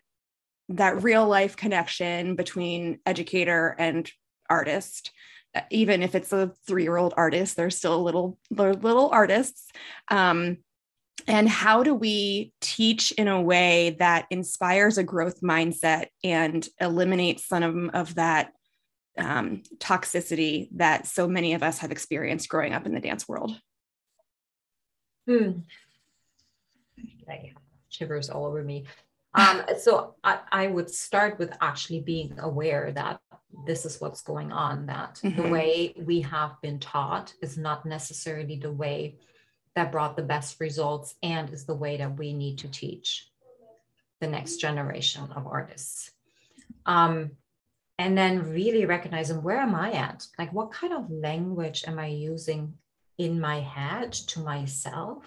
A: that real life connection between educator and artist. Even if it's a three year old artist, they're still little they're little artists. Um, and how do we teach in a way that inspires a growth mindset and eliminates some of, of that um, toxicity that so many of us have experienced growing up in the dance world.
B: Hmm. Shivers all over me. Um, so I, I would start with actually being aware that this is what's going on, that the
A: Mhm.
B: way we have been taught is not necessarily the way that brought the best results and is the way that we need to teach the next generation of artists. Um, and then really recognizing where am I at? Like, what kind of language am I using in my head to myself?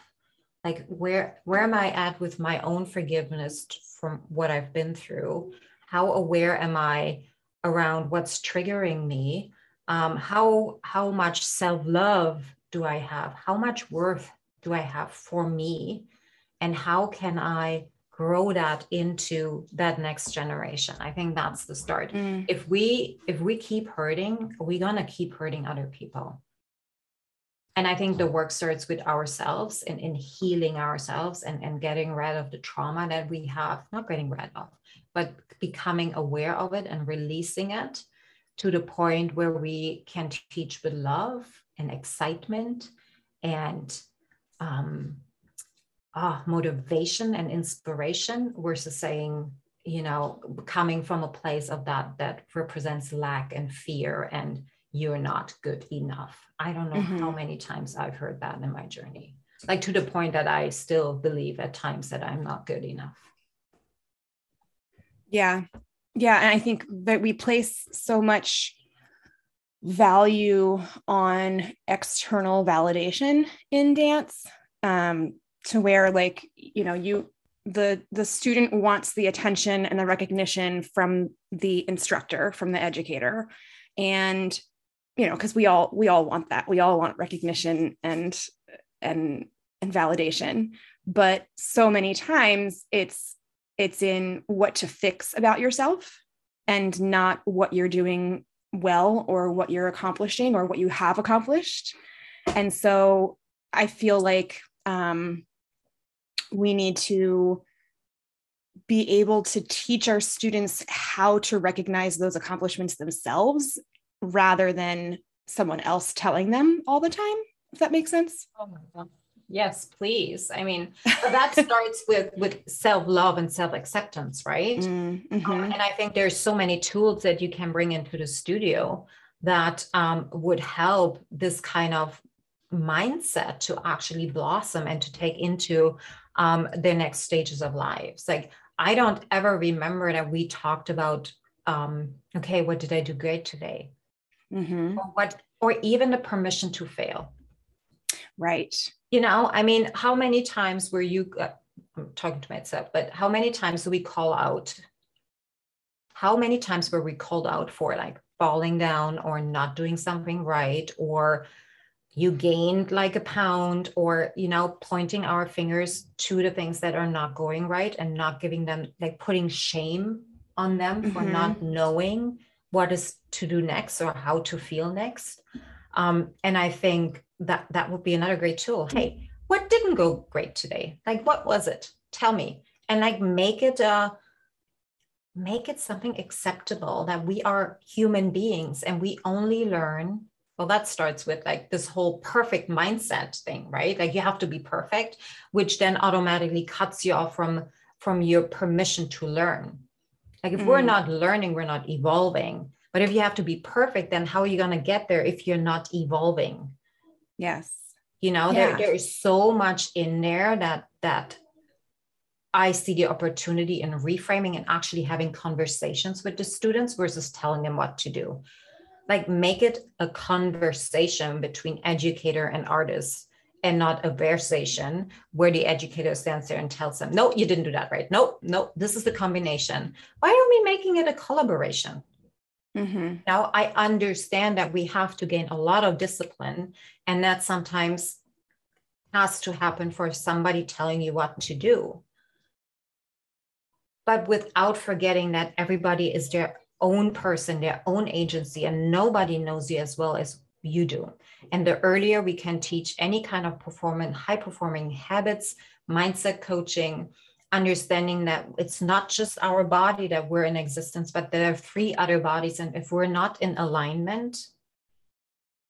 B: Like, where where am I at with my own forgiveness from what I've been through? How aware am I around what's triggering me? Um, how how much self love do I have? How much worth do I have for me? And how can I grow that into that next generation? I think that's the start if we if we keep hurting we're gonna keep hurting other people and i think the work starts with ourselves and in healing ourselves and, and getting rid of the trauma that we have not getting rid of but becoming aware of it and releasing it to the point where we can teach with love and excitement and um, ah, motivation and inspiration versus saying you know coming from a place of that that represents lack and fear and you're not good enough. I don't know mm-hmm. how many times I've heard that in my journey, like to the point that I still believe at times that I'm not good enough.
A: Yeah. Yeah. And I think that we place so much value on external validation in dance um, to where like you know you the the student wants the attention and the recognition from the instructor from the educator and you know because we all we all want that. We all want recognition and and and validation. But so many times it's it's in what to fix about yourself and not what you're doing well or what you're accomplishing or what you have accomplished. And so i feel like um, we need to be able to teach our students how to recognize those accomplishments themselves rather than someone else telling them all the time if that makes sense.
B: Oh my God. yes please. I mean that [LAUGHS] starts with with self-love and self-acceptance right? Mm-hmm. um, and i think there's so many tools that you can bring into the studio that um, would help this kind of mindset to actually blossom and to take into um, their next stages of lives. Like i don't ever remember that we talked about um, okay what did i do great today mm-hmm. or what or even the permission to fail.
A: Right.
B: You know i mean how many times were you uh, i'm talking to myself but how many times do we call out? How many times were we called out for like falling down or not doing something right? Or you gained like a pound or you know pointing our fingers to the things that are not going right and not giving them like putting shame on them mm-hmm. for not knowing what is to do next or how to feel next. Um, and i think that that would be another great tool. Hey what didn't go great today? Like what was it? Tell me. And like make it a make it something acceptable that we are human beings and we only learn well that starts with like this whole perfect mindset thing right? Like you have to be perfect which then automatically cuts you off from from your permission to learn like if mm. we're not learning we're not evolving. But if you have to be perfect then how are you going to get there if you're not evolving?
A: Yes.
B: You know yeah. there, there is so much in there that that I see the opportunity in reframing and actually having conversations with the students versus telling them what to do. Like make it a conversation between educator and artist and not a versation where the educator stands there and tells them, no, you didn't do that right. No, no, this is the combination. Why are we making it a collaboration? Mm-hmm. Now, I understand that we have to gain a lot of discipline, and that sometimes has to happen for somebody telling you what to do. But without forgetting that everybody is their own person, their own agency, and nobody knows you as well as you do. And the earlier we can teach any kind of performing, high performing habits, mindset coaching, understanding that it's not just our body that we're in existence, but there are three other bodies. And if we're not in alignment,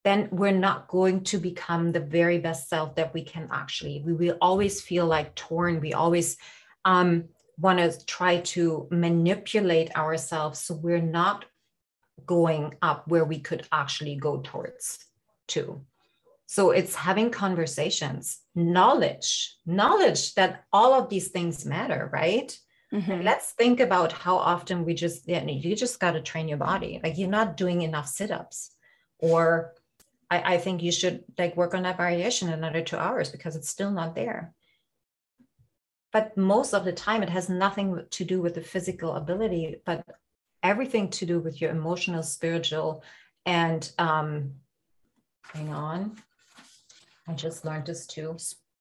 B: then we're not going to become the very best self that we can actually. We will always feel like torn. We always um, want to try to manipulate ourselves so we're not going up where we could actually go towards to so it's having conversations knowledge knowledge that all of these things matter right? Mm-hmm. let's think about how often we just you, you just got to train your body. Like you're not doing enough sit-ups. Or I, I think you should like work on that variation another two hours because it's still not there. But most of the time it has nothing to do with the physical ability but everything to do with your emotional spiritual and um hang on. I just learned this too.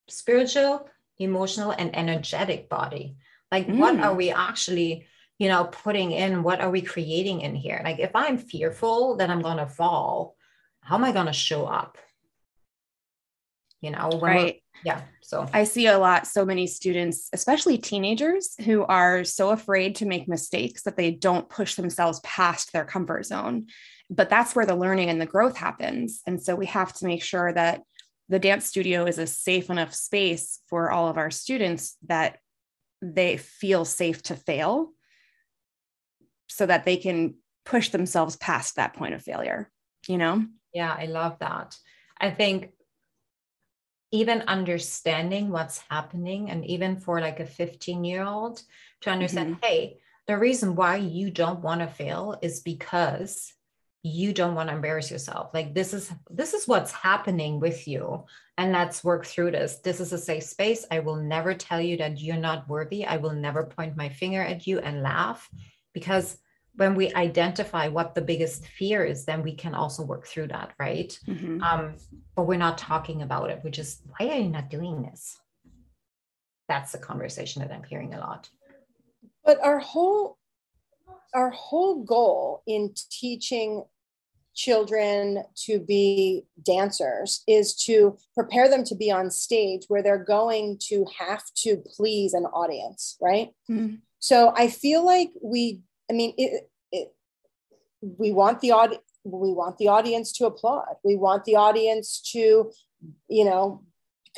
B: Spiritual emotional and energetic body. Like mm. what are we actually you know putting in? What are we creating in here? Like if i'm fearful that i'm going to fall. How am i going to show up? You know
A: right
B: yeah so
A: i see a lot so many students especially teenagers who are so afraid to make mistakes that they don't push themselves past their comfort zone but that's where the learning and the growth happens and so we have to make sure that the dance studio is a safe enough space for all of our students that they feel safe to fail so that they can push themselves past that point of failure you know?
B: Yeah, I love that. I think even understanding what's happening, and even for like a 15 year old to understand, mm-hmm. hey, the reason why you don't want to fail is because you don't want to embarrass yourself. Like this is this is what's happening with you and let's work through this. This is a safe space. I will never tell you that you're not worthy. I will never point my finger at you and laugh because when we identify what the biggest fear is then we can also work through that right mm-hmm. um, but we're not talking about it which is why are you not doing this that's the conversation that i'm hearing a lot
C: but our whole our whole goal in teaching children to be dancers is to prepare them to be on stage where they're going to have to please an audience, right? Mm-hmm. So I feel like we, I mean, it, it, we want the audience. We want the audience to applaud. We want the audience to, you know,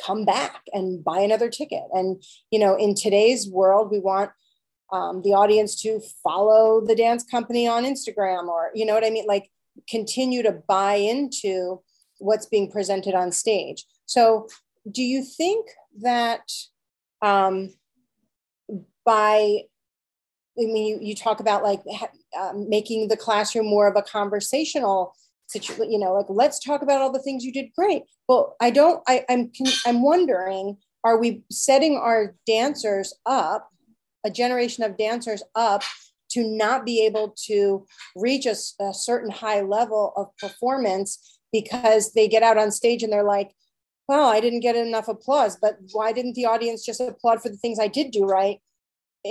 C: come back and buy another ticket. And you know, in today's world, we want um, the audience to follow the dance company on Instagram or you know what I mean. Like continue to buy into what's being presented on stage. So, do you think that um, by, I mean, you, you talk about like uh, making the classroom more of a conversational situation, you know, like let's talk about all the things you did great. Well, I don't, I, I'm, I'm wondering, are we setting our dancers up, a generation of dancers up to not be able to reach a, a certain high level of performance because they get out on stage and they're like, well, I didn't get enough applause, but why didn't the audience just applaud for the things I did do right?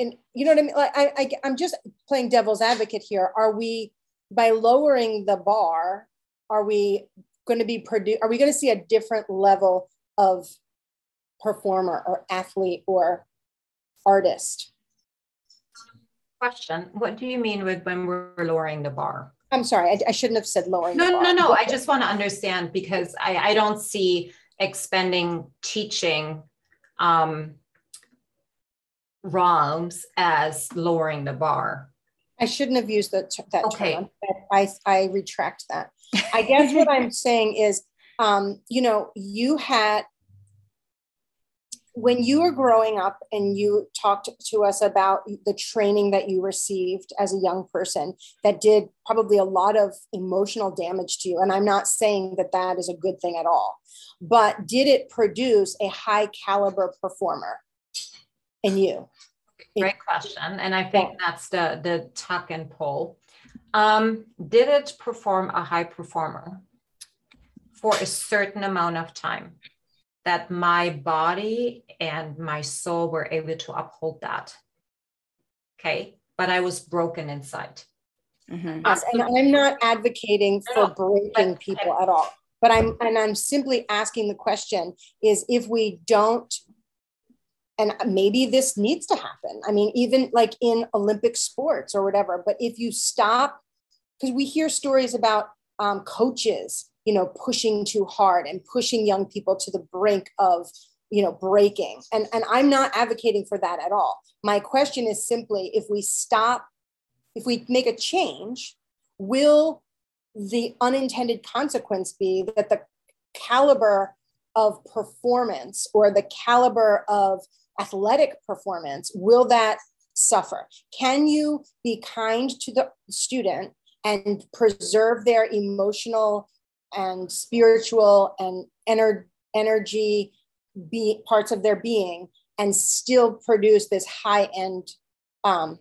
C: And you know what I mean? Like I, I I'm just playing devil's advocate here. Are we by lowering the bar, are we going to be produce are we going to see a different level of performer or athlete or artist?
B: question. What do you mean with when we're lowering the bar?
C: I'm sorry, I, I shouldn't have said lowering.
B: No, no, no. I just want to understand because I, I don't see expending teaching um, ROMs as lowering the bar.
C: I shouldn't have used that, that okay. term. I, I retract that. I guess what I'm [LAUGHS] saying is, um, you know, you had when you were growing up and you talked to us about the training that you received as a young person that did probably a lot of emotional damage to you and i'm not saying that that is a good thing at all but did it produce a high caliber performer in you
B: great question and i think that's the the tuck and pull um, did it perform a high performer for a certain amount of time that my body and my soul were able to uphold that. Okay. But I was broken inside.
C: Mm-hmm. Yes, and I'm not advocating for breaking people at all. But I'm and I'm simply asking the question is if we don't and maybe this needs to happen. I mean, even like in Olympic sports or whatever, but if you stop, because we hear stories about um, coaches you know pushing too hard and pushing young people to the brink of you know breaking and and i'm not advocating for that at all my question is simply if we stop if we make a change will the unintended consequence be that the caliber of performance or the caliber of athletic performance will that suffer? Can you be kind to the student and preserve their emotional and spiritual and ener- energy be parts of their being and still produce this high end um,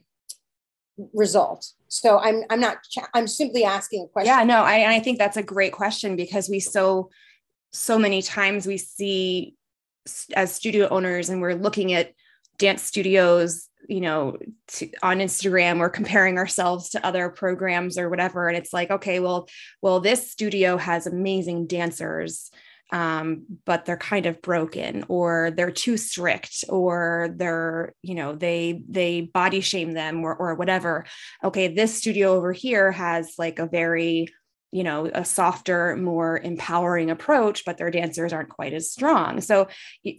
C: result? So i'm i'm not i'm simply asking a question.
A: Yeah no I, I think that's a great question because we so so many times we see as studio owners and we're looking at dance studios you know to, on instagram or comparing ourselves to other programs or whatever. And it's like okay well well this studio has amazing dancers um, but they're kind of broken or they're too strict or they're you know they they body shame them or, or whatever. Okay this studio over here has like a very you know a softer more empowering approach but their dancers aren't quite as strong so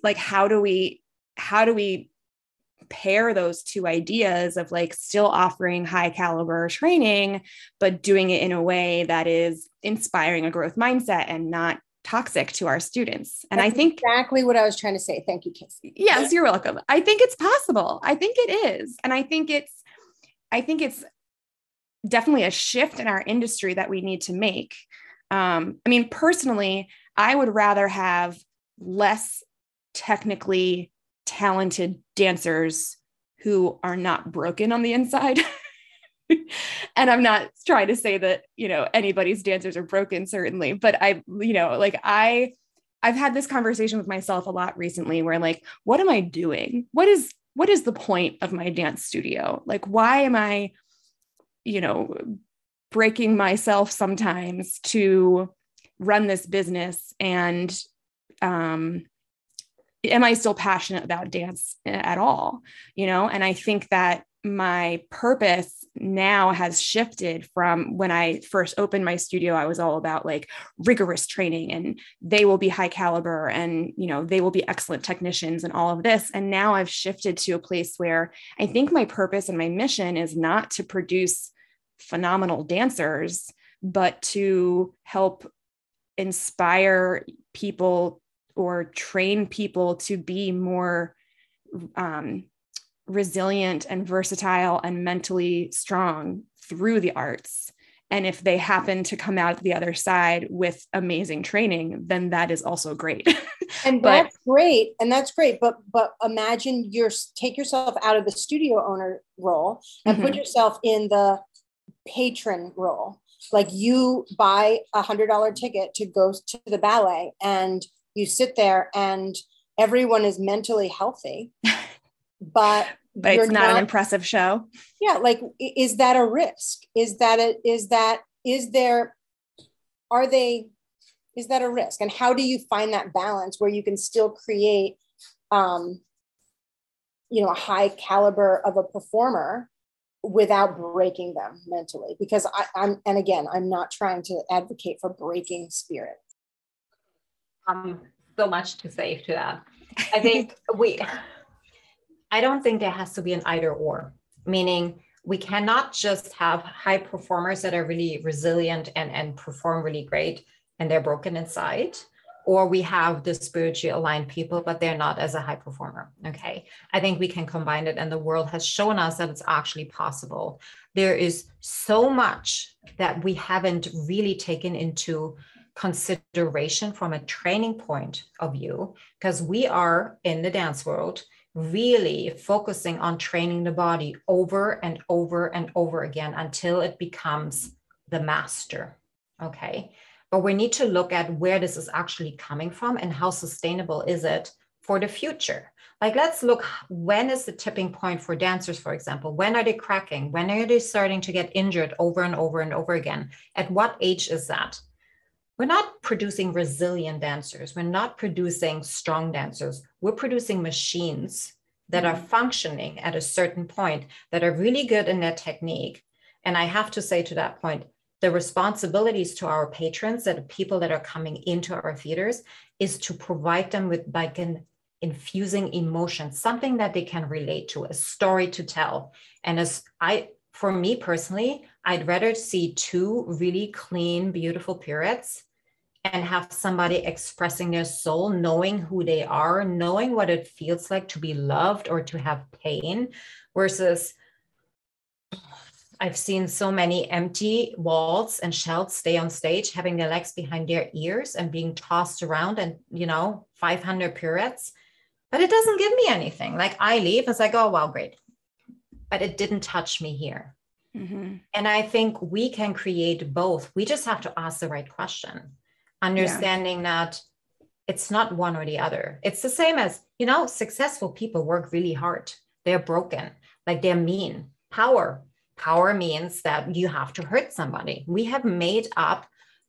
A: like how do we how do we pair those two ideas of like still offering high caliber training, but doing it in a way that is inspiring a growth mindset and not toxic to our students. And That's I think
C: exactly what I was trying to say. Thank you, Casey.
A: Yes, you're welcome. I think it's possible. I think it is. And I think it's, I think it's definitely a shift in our industry that we need to make. Um, I mean, personally, I would rather have less technically talented dancers who are not broken on the inside. [LAUGHS] and I'm not trying to say that, you know, anybody's dancers are broken, certainly, but I, you know, like I, I've had this conversation with myself a lot recently where like, what am I doing? What is, what is the point of my dance studio? Like, why am I, you know, breaking myself sometimes to run this business and um am I still passionate about dance at all? You know, and I think that my purpose now has shifted from when I first opened my studio. I was all about like rigorous training and they will be high caliber and, you know, they will be excellent technicians and all of this. And now I've shifted to a place where I think my purpose and my mission is not to produce phenomenal dancers, but to help inspire people or train people to be more um, resilient and versatile and mentally strong through the arts. And if they happen to come out the other side with amazing training, then that is also great. [LAUGHS]
C: and but, that's great. And that's great. But but imagine you're take yourself out of the studio owner role and mm-hmm. put yourself in the patron role. Like you buy a hundred dollar ticket to go to the ballet and you sit there and everyone is mentally healthy [LAUGHS] but
A: but it's not, not, an impressive show?
C: Yeah like is that a risk? Is that a is that is there are they is that a risk? And how do you find that balance where you can still create um you know a high caliber of a performer without breaking them mentally because I, i'm and again i'm not trying to advocate for breaking spirit
B: um, so much to say to that. I think [LAUGHS] we, I don't think there has to be an either or, meaning we cannot just have high performers that are really resilient and, and perform really great and they're broken inside or we have the spiritually aligned people, but they're not as a high performer. Okay. I think we can combine it, and the world has shown us that it's actually possible. There is so much that we haven't really taken into consideration from a training point of view, because we are in the dance world really focusing on training the body over and over and over again until it becomes the master. Okay. But we need to look at where this is actually coming from and how sustainable is it for the future. Like, let's look when is the tipping point for dancers, for example? When are they cracking? When are they starting to get injured over and over and over again? At what age is that? we're not producing resilient dancers. We're not producing strong dancers. We're producing machines that mm-hmm. are functioning at a certain point that are really good in their technique. And I have to say to that point, the responsibilities to our patrons, that people that are coming into our theaters, is to provide them with like an infusing emotion, something that they can relate to, a story to tell. And as I, for me personally, I'd rather see two really clean, beautiful pirouettes and have somebody expressing their soul, knowing who they are, knowing what it feels like to be loved or to have pain, versus I've seen so many empty walls and shells stay on stage, having their legs behind their ears and being tossed around and, you know, 500 pirouettes. But it doesn't give me anything. Like I leave, it's like, oh, wow, great. But it didn't touch me here. Mm-hmm. And I think we can create both. We just have to ask the right question understanding yeah. that it's not one or the other. It's the same as, you know, successful people work really hard. They're broken, like they're mean. Power. Power means that you have to hurt somebody. We have made up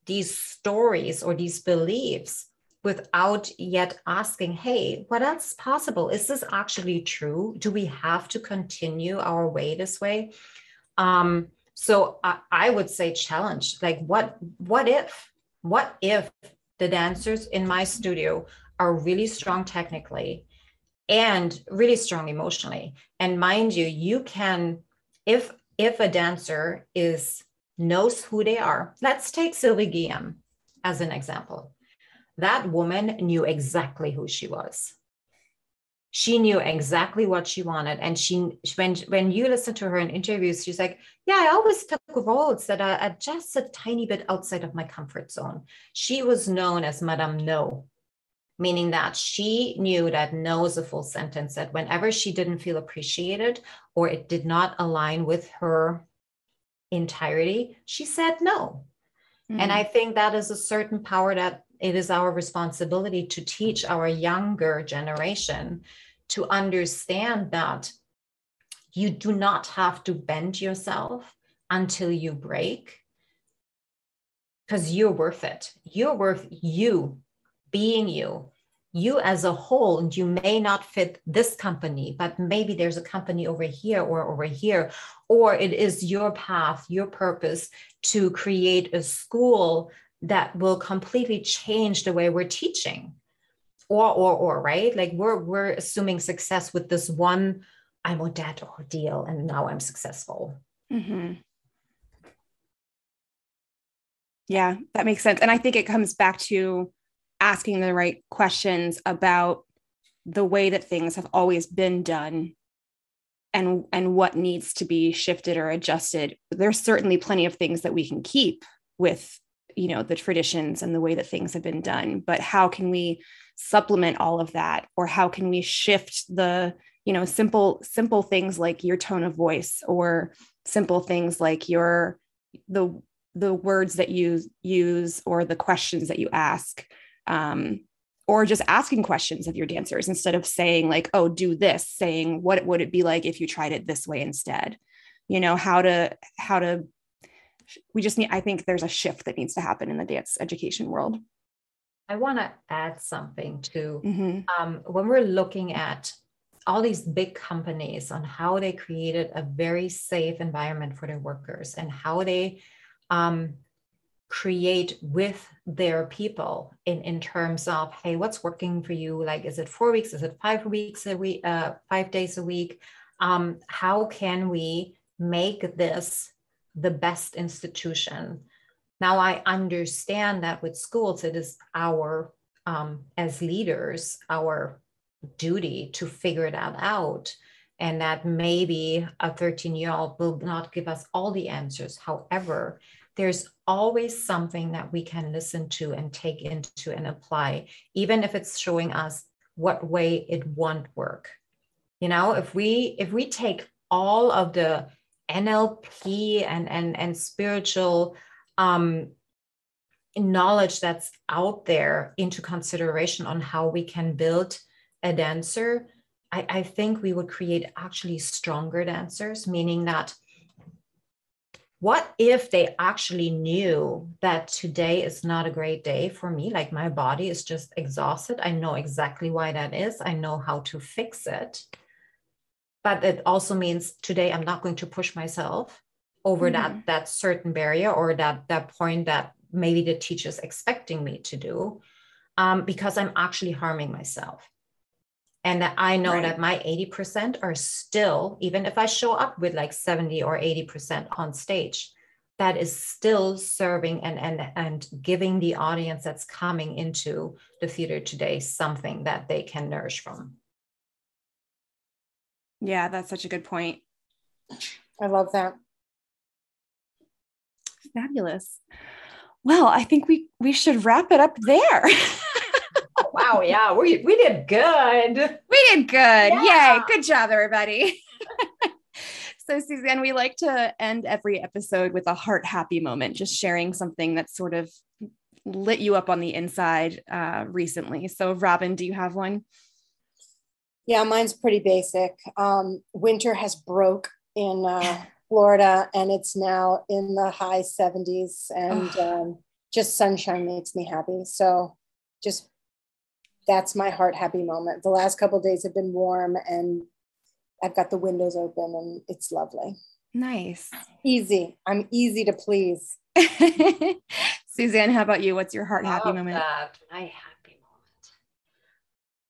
B: these stories or these beliefs without yet asking, hey, what else is possible? Is this actually true? Do we have to continue our way this way? Um, so I, I would say challenge, like what what if what if the dancers in my studio are really strong technically and really strong emotionally. And mind you, you can, if if a dancer is knows who they are, let's take Sylvie Guillem as an example. That woman knew exactly who she was. She knew exactly what she wanted. And she when when you listen to her in interviews, she's like, Yeah, I always took roles that are, are just a tiny bit outside of my comfort zone. She was known as Madame No meaning that she knew that no is a full sentence, that whenever she didn't feel appreciated or it did not align with her entirety, she said no. Mm-hmm. And I think that is a certain power that it is our responsibility to teach our younger generation to understand that you do not have to bend yourself until you break because you're worth it. You're worth you being you you as a whole and you may not fit this company but maybe there's a company over here or over here or it is your path your purpose to create a school that will completely change the way we're teaching. Or or or right? Like we're we're assuming success with this one i'm dead ordeal and now i'm successful. Mm-hmm.
A: yeah that makes sense. And i think it comes back to asking the right questions about the way that things have always been done and and what needs to be shifted or adjusted. There's certainly plenty of things that we can keep with you know the traditions and the way that things have been done but how can we supplement all of that? Or how can we shift the you know simple simple things like your tone of voice or simple things like your the the words that you use or the questions that you ask um, or just asking questions of your dancers instead of saying like oh do this saying what would it be like if you tried it this way instead? You know how to how to we just need i think there's a shift that needs to happen in the dance education world.
B: I want to add something too. Mm-hmm. um, when we're looking at all these big companies on how they created a very safe environment for their workers and how they um, create with their people in, in terms of hey what's working for you? Like is it four weeks? Is it five weeks a week uh, five days a week? Um, how can we make this the best institution? Now i understand that with schools it is our um, as leaders our duty to figure that out and that maybe a 13 year old will not give us all the answers. However there's always something that we can listen to and take into and apply, even if it's showing us what way it won't work. You know, if we if we take all of the NLP and and and spiritual um, knowledge that's out there into consideration on how we can build a dancer, I, I think we would create actually stronger dancers, meaning that what if they actually knew that today is not a great day for me? Like my body is just exhausted. I know exactly why that is. I know how to fix it. But it also means today i'm not going to push myself over mm-hmm. that that certain barrier or that that point that maybe the teacher's expecting me to do um, because i'm actually harming myself and that I know right. that my 80% are still, even if I show up with like 70 or 80% on stage, that is still serving and and and giving the audience that's coming into the theater today something that they can nourish from.
A: Yeah, that's such a good point.
C: I love that.
A: Fabulous. Well, I think we we should wrap it up there. [LAUGHS]
B: wow, yeah, we we did good.
A: We did good. Yeah. Yay. Good job, everybody. [LAUGHS] so, Suzanne, we like to end every episode with a heart happy moment, just sharing something that sort of lit you up on the inside uh, recently. So, Robin, do you have one?
C: Yeah, mine's pretty basic. Um, winter has broke in uh, Florida, and it's now in the high 70s, and um, just sunshine makes me happy. So, just that's my heart happy moment. The last couple days have been warm and I've got the windows open and it's lovely.
A: Nice.
C: Easy. I'm easy to please. [LAUGHS]
A: Suzanne, how about you? What's your heart happy moment?
B: That. My happy moment.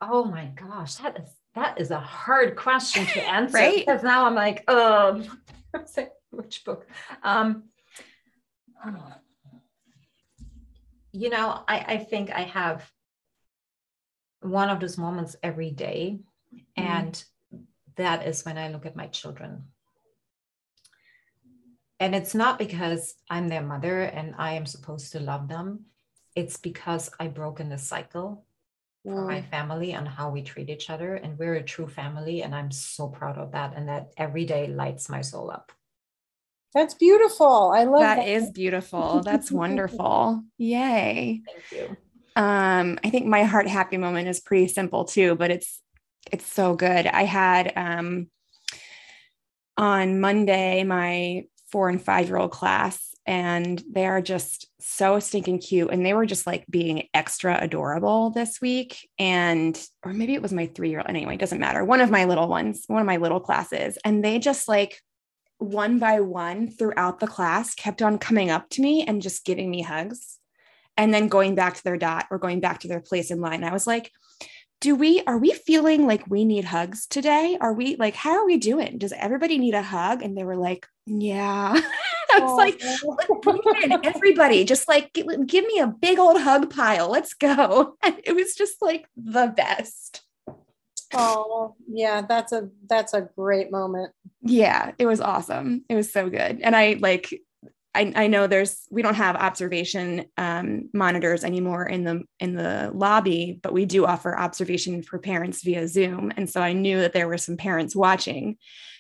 B: Oh my gosh, that is that is a hard question to [LAUGHS] answer
A: Right?
B: because now I'm like, um, [LAUGHS] which book? Um, you know, I, I think I have one of those moments every day, and that is when I look at my children. And it's not because I'm their mother and I am supposed to love them. It's because I broken the cycle for my
C: Mm.
B: family and how we treat each other. And we're a true family. And I'm so proud of that. And that every day lights my soul up.
C: That's beautiful. I love that.
A: That is beautiful. That's [LAUGHS] wonderful. Yay.
B: Thank you.
A: Um, I think my heart happy moment is pretty simple too, but it's it's so good. I had um on Monday my four and five year old class, and they are just so stinking cute. And they were just like being extra adorable this week. And or maybe it was my three year old anyway, doesn't matter. One of my little ones, one of my little classes, and they just like one by one throughout the class kept on coming up to me and just giving me hugs and then going back to their dot or going back to their place in line. I was like, do we are we feeling like we need hugs today? Are we like how are we doing? Does everybody need a hug? And they were like, yeah. [LAUGHS] I was like, bring in, everybody, just like give, give me a big old hug pile. Let's go. [LAUGHS] And it was just like the best.
C: oh, yeah, that's a that's a great moment.
A: Yeah, it was awesome. It was so good. And I like I, I know there's we don't have observation um, monitors anymore in the in the lobby, but we do offer observation for parents via Zoom. And so I knew that there were some parents watching,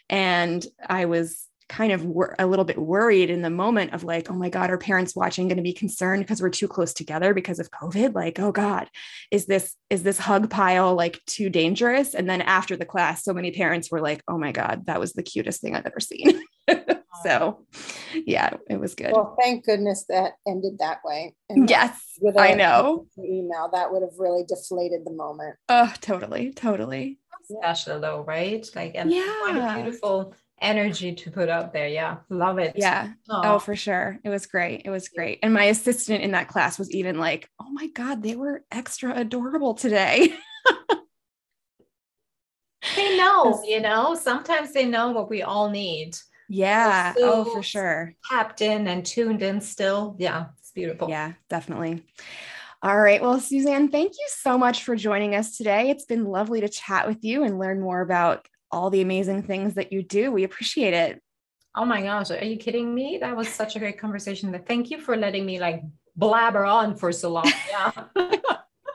A: and I was kind of wor- a little bit worried in the moment of like, oh my God, are parents watching going to be concerned because we're too close together because of COVID? Like, oh God, is this is this hug pile like too dangerous? And then after the class, so many parents were like, oh my God, that was the cutest thing I've ever seen. [LAUGHS] so yeah, it was good.
C: Well, thank goodness that ended that way. And
A: yes,
C: with
A: I
C: a-
A: know.
C: Email that would have really deflated the moment.
A: Oh, totally, totally.
B: Special though, right? Like, and what a
A: Yeah.
B: beautiful energy to put out there. Yeah. Love it.
A: Yeah.
B: Aw.
A: Oh, for sure. It was great. It was great. And my assistant in that class was even like, oh my God, they were extra adorable today. [LAUGHS]
B: they know, you know, sometimes they know what we all need.
A: Yeah.
B: so
A: oh, for sure.
B: Tapped in and tuned in still. Yeah. It's beautiful.
A: Yeah, definitely. All right. Well, Suzanne, thank you so much for joining us today. It's been lovely to chat with you and learn more about all the amazing things that you do. We appreciate it.
B: Oh my gosh. Are you kidding me? That was such a great conversation. Thank you for letting me like blabber on for so long. [LAUGHS] Yeah.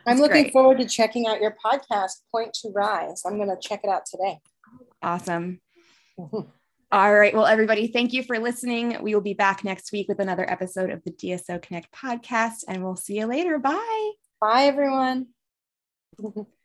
C: I'm looking
A: great.
C: forward to checking out your podcast, Point to Rise. I'm going to check it out today.
A: Awesome. [LAUGHS] All right. Well, everybody, thank you for listening. We will be back next week with another episode of the DSO Connect podcast, and we'll see you later. Bye.
C: Bye, everyone. [LAUGHS]